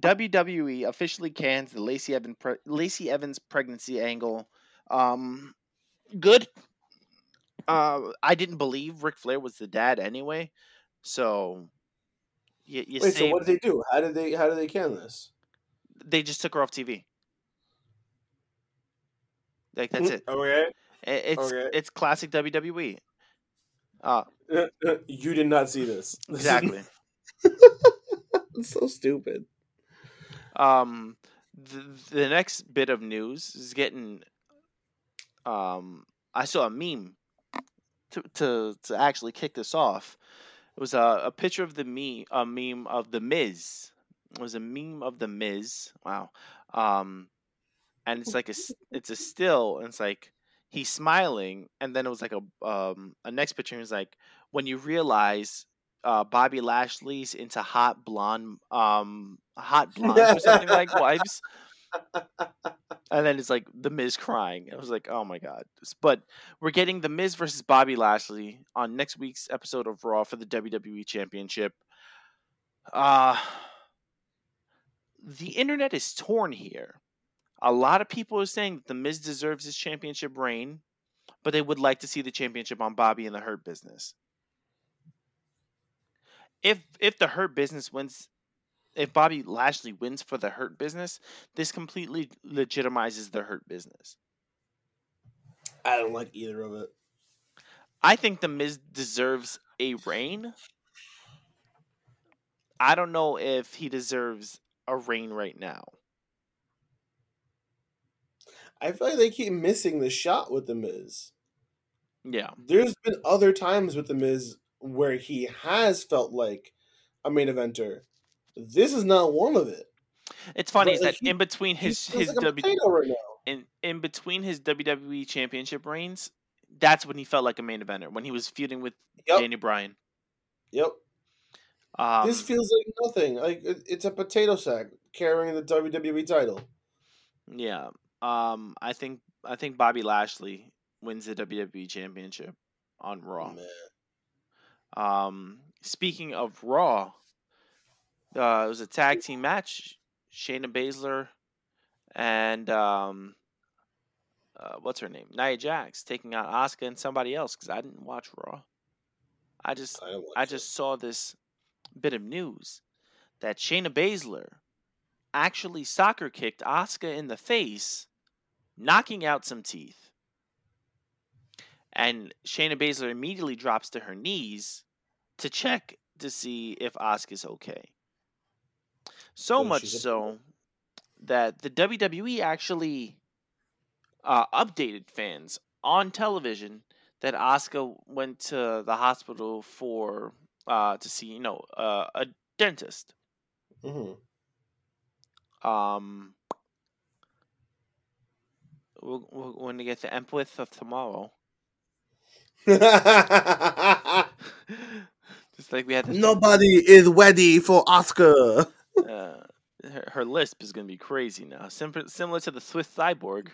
WWE officially cans the Lacey Evans pre- Lacey Evans pregnancy angle. Um, good. Uh, I didn't believe Ric Flair was the dad anyway, so you, you Wait, so what did they do? How did they how did they can this? they just took her off TV. Like that's it. Okay. I- It's Okay. it's classic WWE. Uh, *laughs* you did not see this. *laughs* exactly. it's so stupid. um, the, the next bit of news is getting. Um, I saw a meme to to to actually kick this off. It was a, a picture of the me a meme of the Miz. It was a meme of the Miz. Wow. Um, and it's like a *laughs* it's a still, and it's like he's smiling, and then it was like a um a next picture. and It was like when you realize uh, Bobby Lashley's into hot blonde um hot blondes or something like wives. And then it's like the Miz crying. I was like, oh my god! But we're getting the Miz versus Bobby Lashley on next week's episode of Raw for the WWE Championship. Uh the internet is torn here. A lot of people are saying that the Miz deserves his championship reign, but they would like to see the championship on Bobby in the Hurt Business. If if the Hurt Business wins, if Bobby Lashley wins for the Hurt Business, this completely legitimizes the Hurt Business. I don't like either of it. I think the Miz deserves a reign. I don't know if he deserves a reign right now. I feel like they keep missing the shot with the Miz. Yeah. There's been other times with the Miz where he has felt like a main eventer. This is not one of it. It's funny But, is that he- in between his his like W right now. in in between his WWE championship reigns, that's when he felt like a main eventer when he was feuding with Yep. Danny Bryan. Yep. Um, this feels like nothing. Like it- it's a potato sack carrying the WWE title. yeah. Um, I think I think Bobby Lashley wins the WWE championship on Raw. Um, speaking of Raw, uh, it was a tag team match. Shayna Baszler and um, uh, what's her name? Nia Jax taking on Asuka and somebody else because I didn't watch Raw. I just I, I it. just saw this bit of news that Shayna Baszler actually soccer kicked Asuka in the face, knocking out some teeth. And Shayna Baszler immediately drops to her knees to check to see if Asuka's okay. So So much so that the WWE actually uh, updated fans on television that Asuka went to the hospital for uh, to see, you know, uh, a dentist. Mhm. Um, going to get the Empress of tomorrow. *laughs* Just like we had Nobody is ready for Oscar. *laughs* uh, her, her lisp is going to be crazy now. Sim- similar to the Swiss cyborg.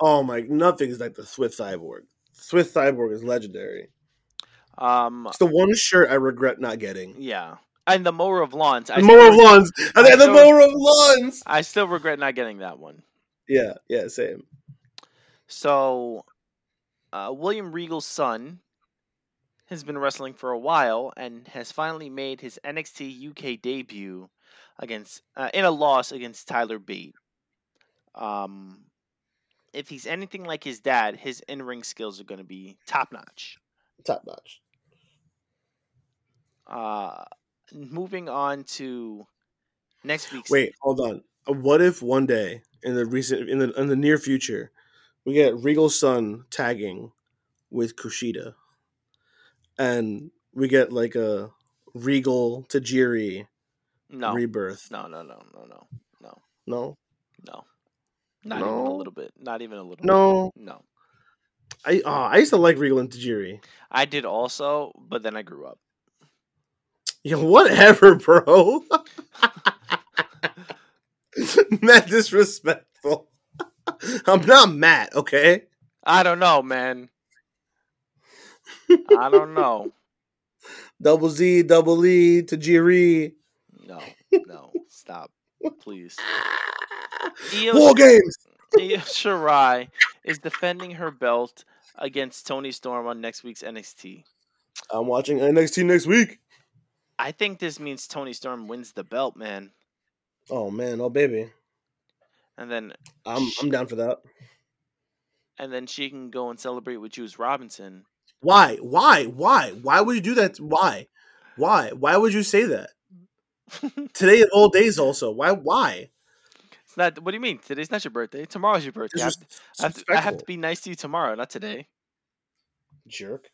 Oh my! Nothing's like the Swiss Cyborg. Swiss Cyborg is legendary. Um, It's the one shirt I regret not getting. yeah, and the mower of lawns. The mower of lawns. I I the still- mower of lawns. I still regret not getting that one. Yeah, yeah, same. So, uh, William Regal's son has been wrestling for a while and has finally made his NXT UK debut against uh, in a loss against Tyler Bate. Um, if he's anything like his dad, his in-ring skills are going to be top notch. Top notch. Uh, moving on to next week's. Wait, hold on. What if one day in the recent in the in the near future we get Regal son tagging with Kushida, and we get like a Regal Tajiri no, rebirth? no, no, no, no, no, no, No, no, not even a little bit. Not even a little. no. bit. no. I oh, I used to like Regal and Tajiri. I did also, but then I grew up. Yeah, whatever, bro. *laughs* *laughs* Matt disrespectful. *laughs* I'm not Matt, okay? I don't know, man. I don't know. *laughs* Double Z, double E, Tajiri. No, no, stop, please. *laughs* Io, War games. Io Shirai is defending her belt against Toni Storm on next week's NXT. I'm watching NXT next week. I think this means Toni Storm wins the belt, man. Oh man, oh baby. And then I'm I'm down for that. and then she can go and celebrate with Juice Robinson. Why? Why? Why? Why would you do that? Why? Why? Why would you say that? *laughs* Today of all days also. Why why? It's not what do you mean? Today's not your birthday. Tomorrow's your birthday. I have, to, I, have to, I have to be nice to you tomorrow, not today. jerk.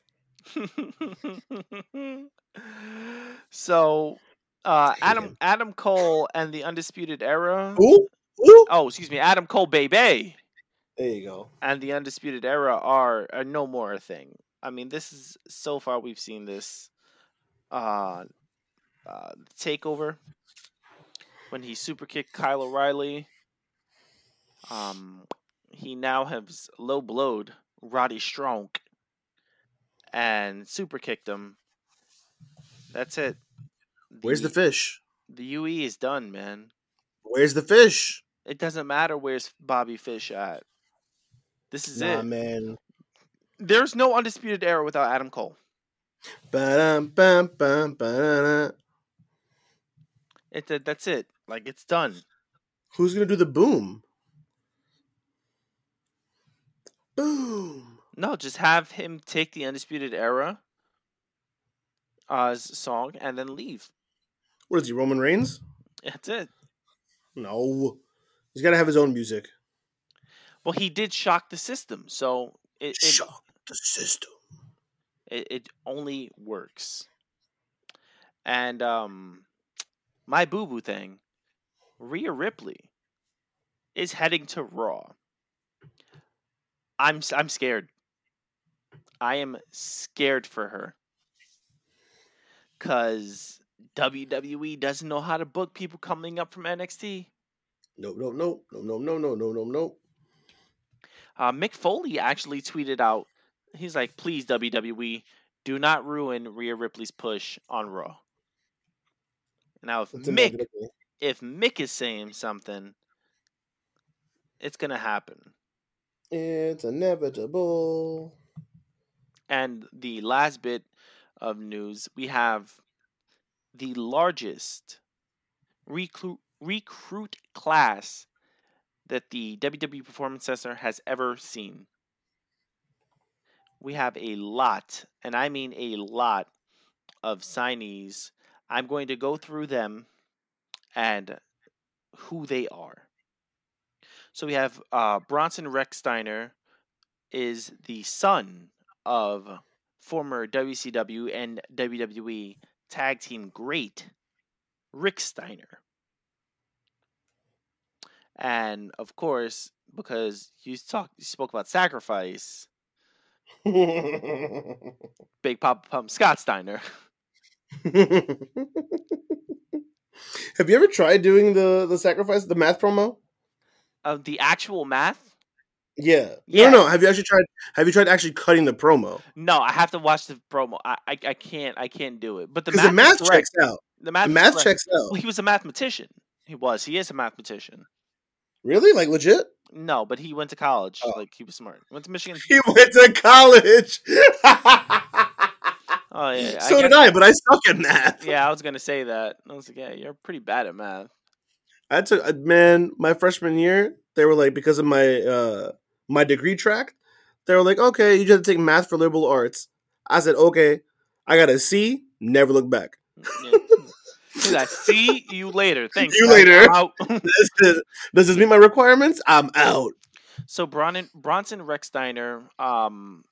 *laughs* so uh Adam. Adam Cole and the Undisputed Era. Ooh, ooh. Oh, excuse me, Adam Cole baby. There you go. And the Undisputed Era are, are no more a thing. I mean, this is so far we've seen this uh uh takeover when he super kicked Kyle O'Reilly. Um he now has low blowed Roddy Strong and super kicked him. That's it. Where's the fish? The UE is done, man. Where's the fish? It doesn't matter where's Bobby Fish at. This is Nah, it. man. There's no undisputed era without Adam Cole. Ba-dum, bum, ba-da-da. It that- that's it. Like it's done. Who's gonna do the boom? Boom. No, just have him take the undisputed era uh song and then leave. What is he, Roman Reigns? That's it. No. He's got to have his own music. Well, he did shock the system, so it it, Shock the system. it, it only works. And um, my boo boo thing, Rhea Ripley is heading to Raw. I'm I'm scared. I am scared for her. Cause WWE doesn't know how to book people coming up from NXT. Nope, nope, nope, nope, nope, no, no, no, no, no. Uh, Mick Foley actually tweeted out, he's like, please, WWE, do not ruin Rhea Ripley's push on Raw. Now, if It's Mick, inevitable. if Mick is saying something, it's gonna happen. It's inevitable. And the last bit of news, we have the largest recruit recruit class that the WWE Performance Center has ever seen. We have a lot, and I mean a lot, of signees. I'm going to go through them and who they are. So we have uh, Bronson Rechsteiner is the son of former WCW and WWE tag team great Rick Steiner. And of course, because you talked you spoke about sacrifice, *laughs* Big Papa Pump Scott Steiner. *laughs* Have you ever tried doing the the sacrifice, the math promo? Of the actual math? Yeah. Yeah. No, no. Have you actually tried? Have you tried actually cutting the promo? No, I have to watch the promo. I I, I can't I can't do it. But the math, the math checks out. The math, The math checks Well, out. he was a mathematician. He was. He is a mathematician. Really? Like legit? No, but he went to college. Oh. Like he was smart. Went to Michigan. *laughs* He went to college. *laughs* Oh yeah. so I did I, but I suck at math. Yeah, I was gonna say that. I was like, yeah, you're pretty bad at math. I took uh, man, my freshman year, they were like because of my uh my degree track, they were like, okay, you just have to take math for liberal arts. I said, okay. I got a C, never look back. Yeah. He's like, see you later. Thanks. you guys. later. *laughs* This is, does this meet my requirements? I'm out. so Bron- Bronson Rechsteiner, um,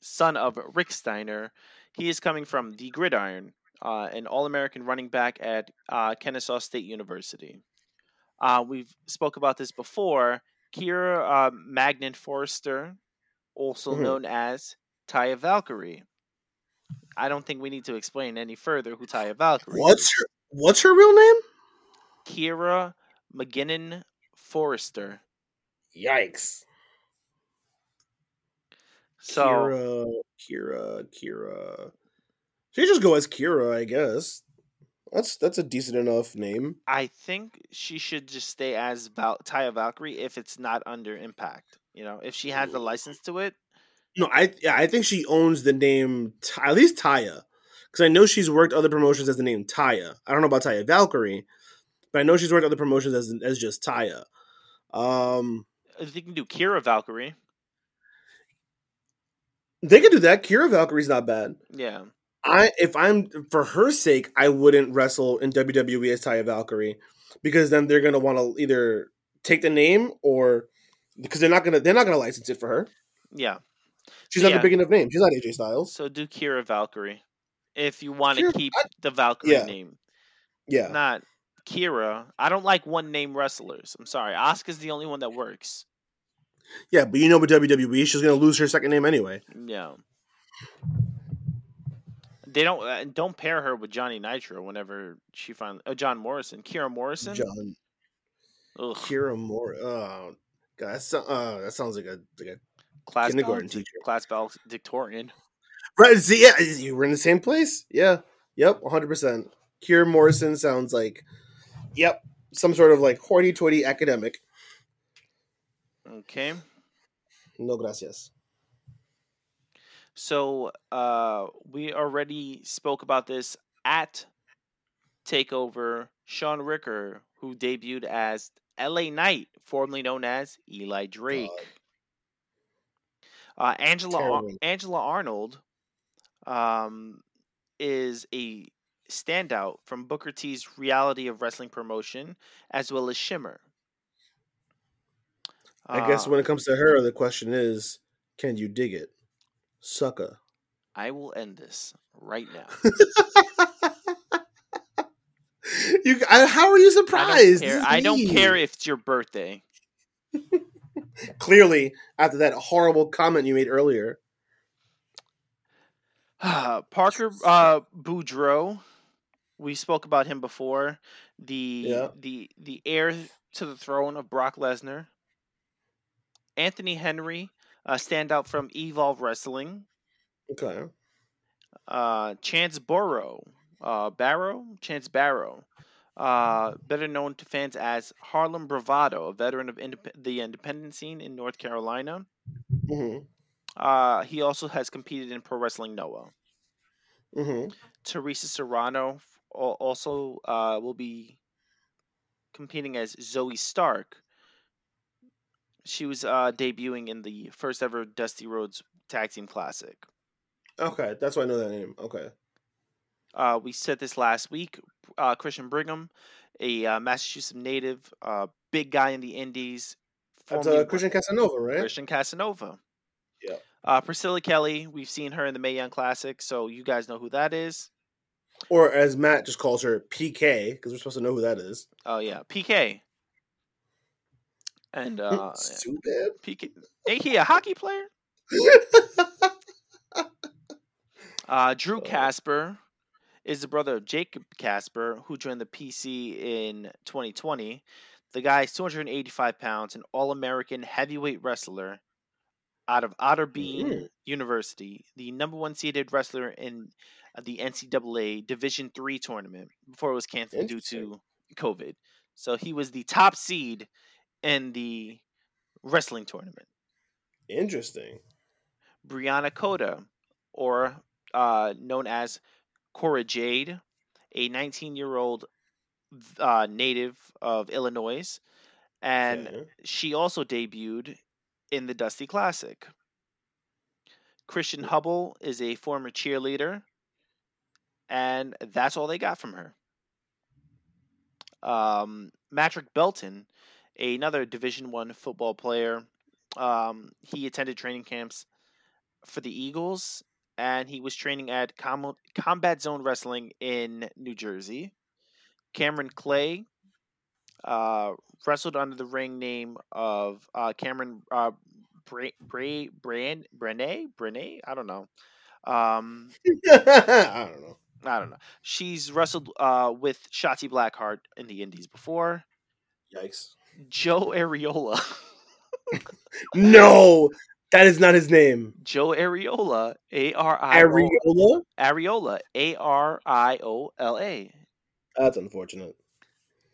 son of Rick Steiner, he is coming from the Gridiron, uh, an All-American running back at uh, Kennesaw State University. Uh, we've spoke about this before. Kira uh, Magnan Forrester, also Mhm. known as Taya Valkyrie. I don't think we need to explain any further who Taya Valkyrie. What's her what's her real name? Kira McGinnon Forrester. Yikes. So Kira, Kira, Kira. You just go as Kira, I guess. That's that's a decent enough name. I think she should just stay as Val- Taya Valkyrie if it's not under Impact. You know, if she has the license to it. No, I yeah, I think she owns the name at least Taya, because I know she's worked other promotions as the name Taya. I don't know about Taya Valkyrie, but I know she's worked other promotions as as just Taya. Um, you can do Kira Valkyrie, they could do that. Kira Valkyrie's not bad. yeah, I if I'm for her sake, I wouldn't wrestle in WWE as Taya Valkyrie because then they're gonna want to either take the name or because they're not gonna they're not gonna license it for her. yeah. She's not Yeah. a big enough name. She's not AJ Styles. So do Kira Valkyrie if you want to keep the Valkyrie yeah. name, Yeah, not Kira. I don't like one name wrestlers. I'm sorry, Asuka's the only one that works. yeah, but you know with WWE, she's gonna lose her second name anyway. Yeah. They don't uh, don't pair her with Johnny Nitro whenever she finally uh, John Morrison, Kira Morrison. John Ugh, Kira Moore. Oh, God, that, so, uh, that sounds like a like a class kindergarten teacher. Class valedictorian. Right. See, yeah, you were in the same place. Yeah, yep, one hundred percent. Kier Morrison sounds like, yep, some sort of like hoity-toity academic. Okay. No gracias. So uh, we already spoke about this at Takeover. Shaun Ricker, who debuted as LA Knight, formerly known as Eli Drake. Uh, Angela Ar- Angela Arnold um, is a standout from Booker T's Reality of Wrestling promotion, as well as Shimmer. I guess when it comes to her, the question is, can you dig it, sucker? I will end this right now. *laughs* you, I, how are you I surprised? don't care. I don't care if it's your birthday. *laughs* Clearly, after that horrible comment you made earlier. *sighs* Parker uh, Boudreaux, we spoke about him before. The Yeah. the the heir to the throne of Brock Lesnar. Anthony Henry, uh, standout from Evolve Wrestling. Okay. Uh, Chance Burrow, uh, Barrow, Chance Barrow, uh, better known to fans as Harlem Bravado, a veteran of indep- the independent scene in North Carolina. hmm Uh, he also has competed in Pro Wrestling Noah. hmm Teresa Serrano also uh, will be competing as Zoey Stark. She was uh, debuting in the first ever Dusty Rhodes Tag Team Classic. Okay, that's why I know that name. Okay. Uh, we said this last week. Uh, Christian Brigham, a uh, Massachusetts native, uh, big guy in the Indies. That's uh, Christian Casanova, right? Christian Casanova. Yeah. Uh, Priscilla Kelly, we've seen her in the Mae Young Classic, so you guys know who that is. Or as Matt just calls her, PK, because we're supposed to know who that is. Oh yeah, PK. And *laughs* uh, Stupid. PK, ain't he a hockey player? *laughs* Uh, Drew Oh. Casper is the brother of Jacob Casper, who joined the PC in 2020. The guy is 285 pounds, an All American heavyweight wrestler out of Otterbein Mm. University, the number one seeded wrestler in uh, the NCAA Division Three tournament before it was canceled due to COVID. So he was the top seed in the wrestling tournament. Interesting. Brianna Coda, or uh, known as Cora Jade, a 19 year old uh, native of Illinois, and Okay. she also debuted in the Dusty Classic. Christian Hubble is a former cheerleader, and that's all they got from her. Um, Matrick Belton, another Division One football player, um, he attended training camps for the Eagles, and he was training at Com- Combat Zone Wrestling in New Jersey. Cameron Clay uh, wrestled under the ring name of uh, Cameron uh, Bra- Bra- Brand Brene Brene. I don't know. Um, *laughs* I don't know. I don't know. She's wrestled uh, with Shotzi Blackheart in the Indies before. Yikes. Joe Areola. *laughs* No, that is not his name. Joe Areola. A R I Ariola? Areola. A R I O L A. That's unfortunate.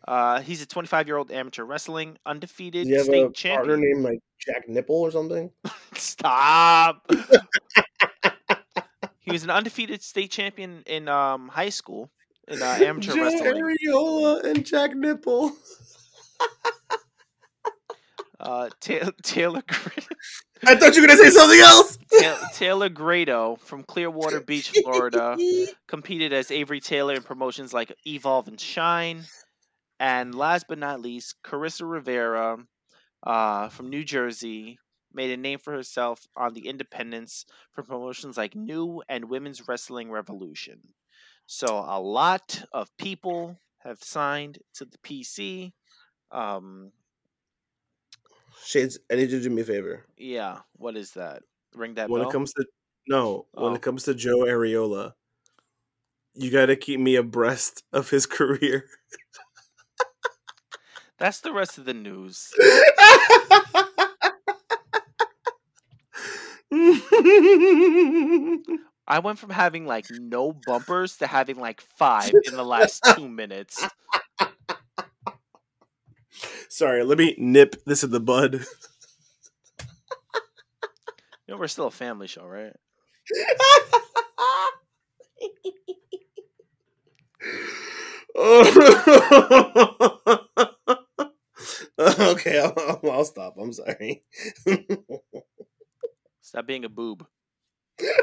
Uh, he's a 25 year old amateur wrestling Does undefeated he have state a partner named like Jack Nipple or something? *laughs* Stop. *laughs* he was an undefeated state champion in um, high school in uh, *laughs* amateur Joe wrestling. Ariola and Jack Nipple. Uh, Ta- Taylor I thought you were gonna say something else. Ta- Taylor Grado from Clearwater Beach, Florida, competed as Avery Taylor in promotions like Evolve and Shine. And last but not least, Carissa Rivera uh, from New Jersey made a name for herself on the independents for promotions like New and Women's Wrestling Revolution. So a lot of people have signed to the PC. Um, Shades, I need you to do me a favor. yeah, what is that? Ring that when bell. it comes to no, when Oh. it comes to Joe Ariola, you got to keep me abreast of his *laughs* career. That's the rest of the news. *laughs* I went from having like no bumpers to having like five in the last two minutes. Sorry, let me nip this in the bud. You know, we're still a family show, right? *laughs* *laughs* okay, I'll, I'll- stop. I'm sorry. Stop being a boob.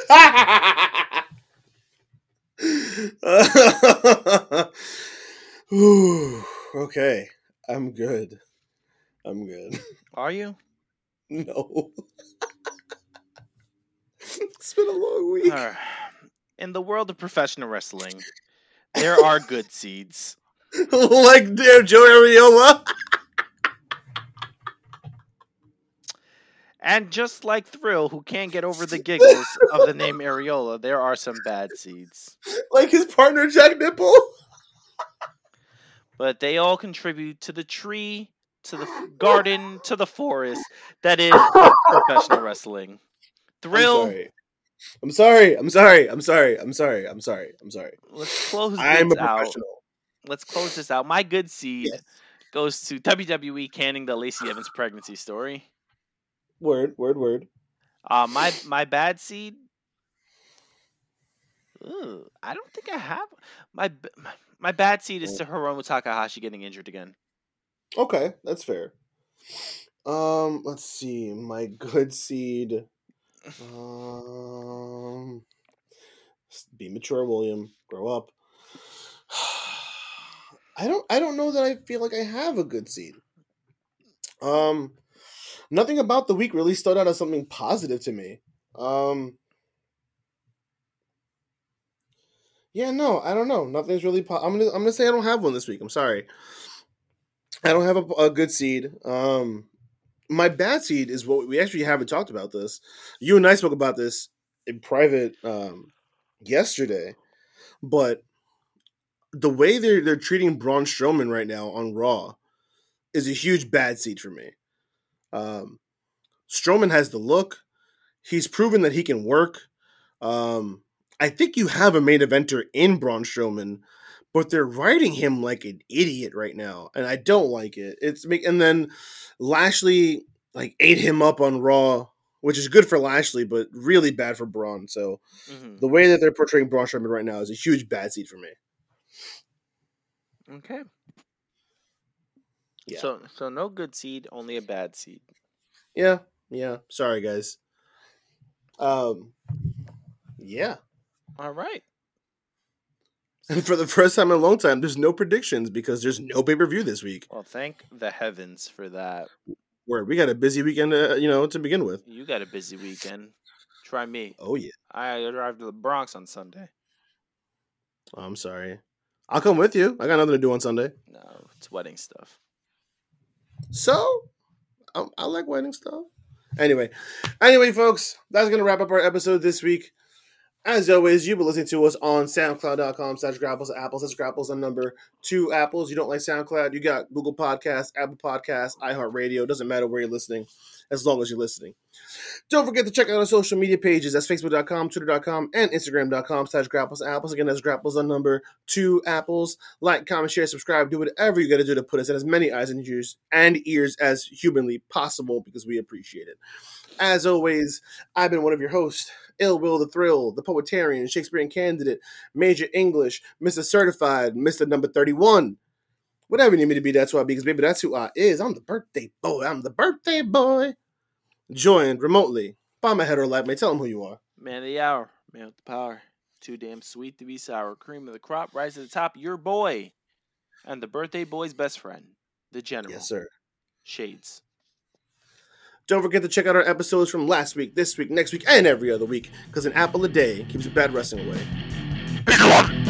*laughs* Okay, I'm good. I'm good. Are you? No. *laughs* it's been a long week. Alright. In the world of professional wrestling, there are good seeds. like dear Joe Ariola. And just like Thrill, who can't get over the *laughs* giggles of the name Areola, there are some bad seeds. like his partner Jack Nipple. But they all contribute to the tree, to the garden, to the forest that is professional wrestling. I'm Thrill, sorry. I'm sorry. I'm sorry. I'm sorry. I'm sorry. I'm sorry. I'm sorry. let's close I'm a this out. professional. Let's close this out. My good seed Yes. goes to WWE canning the Lacey Evans pregnancy story. Word, word, word. Uh, my my bad seed. Ooh, I don't think I have my my bad seed is to Hiromu Takahashi getting injured again. Okay, that's fair. Um, let's see. My good seed. Um, be mature, William. Grow up. *sighs* I don't. I don't know that I feel like I have a good seed. Um, nothing about the week really stood out as something positive to me. Um. Yeah, no, I don't know. Nothing's really. Po- I'm gonna. I'm gonna say I don't have one this week. I'm sorry. I don't have a, a good seed. Um, my bad seed is what we actually haven't talked about this. You and I spoke about this in private um, yesterday, but the way they're they're treating Braun Strowman right now on Raw is a huge bad seed for me. Um, Strowman has the look. He's proven that he can work. Um, I think you have a main eventer in Braun Strowman, but they're writing him like an idiot right now, and I don't like it. It's make and then Lashley like ate him up on Raw, which is good for Lashley, but really bad for Braun. So Mhm. the way that they're portraying Braun Strowman right now is a huge bad seed for me. Okay. Yeah. So so no good seed, only a bad seed. Yeah, yeah. Sorry, guys. Um, yeah. All right. And *laughs* for the first time in a long time, there's no predictions because there's no pay per view this week. Well, thank the heavens for that. Where we got a busy weekend, uh, you know, to begin with. You got a busy weekend. Try me. Oh yeah. I arrived to the Bronx on Sunday. I'm sorry. I'll come with you. I got nothing to do on Sunday. No, it's wedding stuff. So, um, I like wedding stuff. Anyway, anyway, folks, that's gonna wrap up our episode this week. As always, you've been listening to us on SoundCloud.com slash grapples apples. That's grapples on number two apples. You don't like SoundCloud, you got Google Podcasts, Apple Podcasts, iHeartRadio. Doesn't matter where you're listening, as long as you're listening. Don't forget to check out our social media pages. That's Facebook.com, Twitter.com, and Instagram.com slash grapples apples. Again, that's grapples on number two apples. Like, comment, share, subscribe. Do whatever you got to do to put us in as many eyes and ears and ears as humanly possible because we appreciate it. As always, I've been one of your hosts, Ill Will the Thrill, the Poetarian, Shakespearean Candidate, Major English, Mr. Certified, Mr. Number 31. Whatever you need me to be, that's who I be, because baby, that's who I is. I'm the birthday boy. I'm the birthday boy. Joined remotely by my head or light mate. Tell him who you are. Man of the hour, man with the power. Too damn sweet to be sour. Cream of the crop, rise to the top. Your boy, and the birthday boy's best friend, the general. Yes, sir. Shades. Don't forget to check out our episodes from last week, this week, next week, and every other week, because an apple a day keeps bad wrestling away.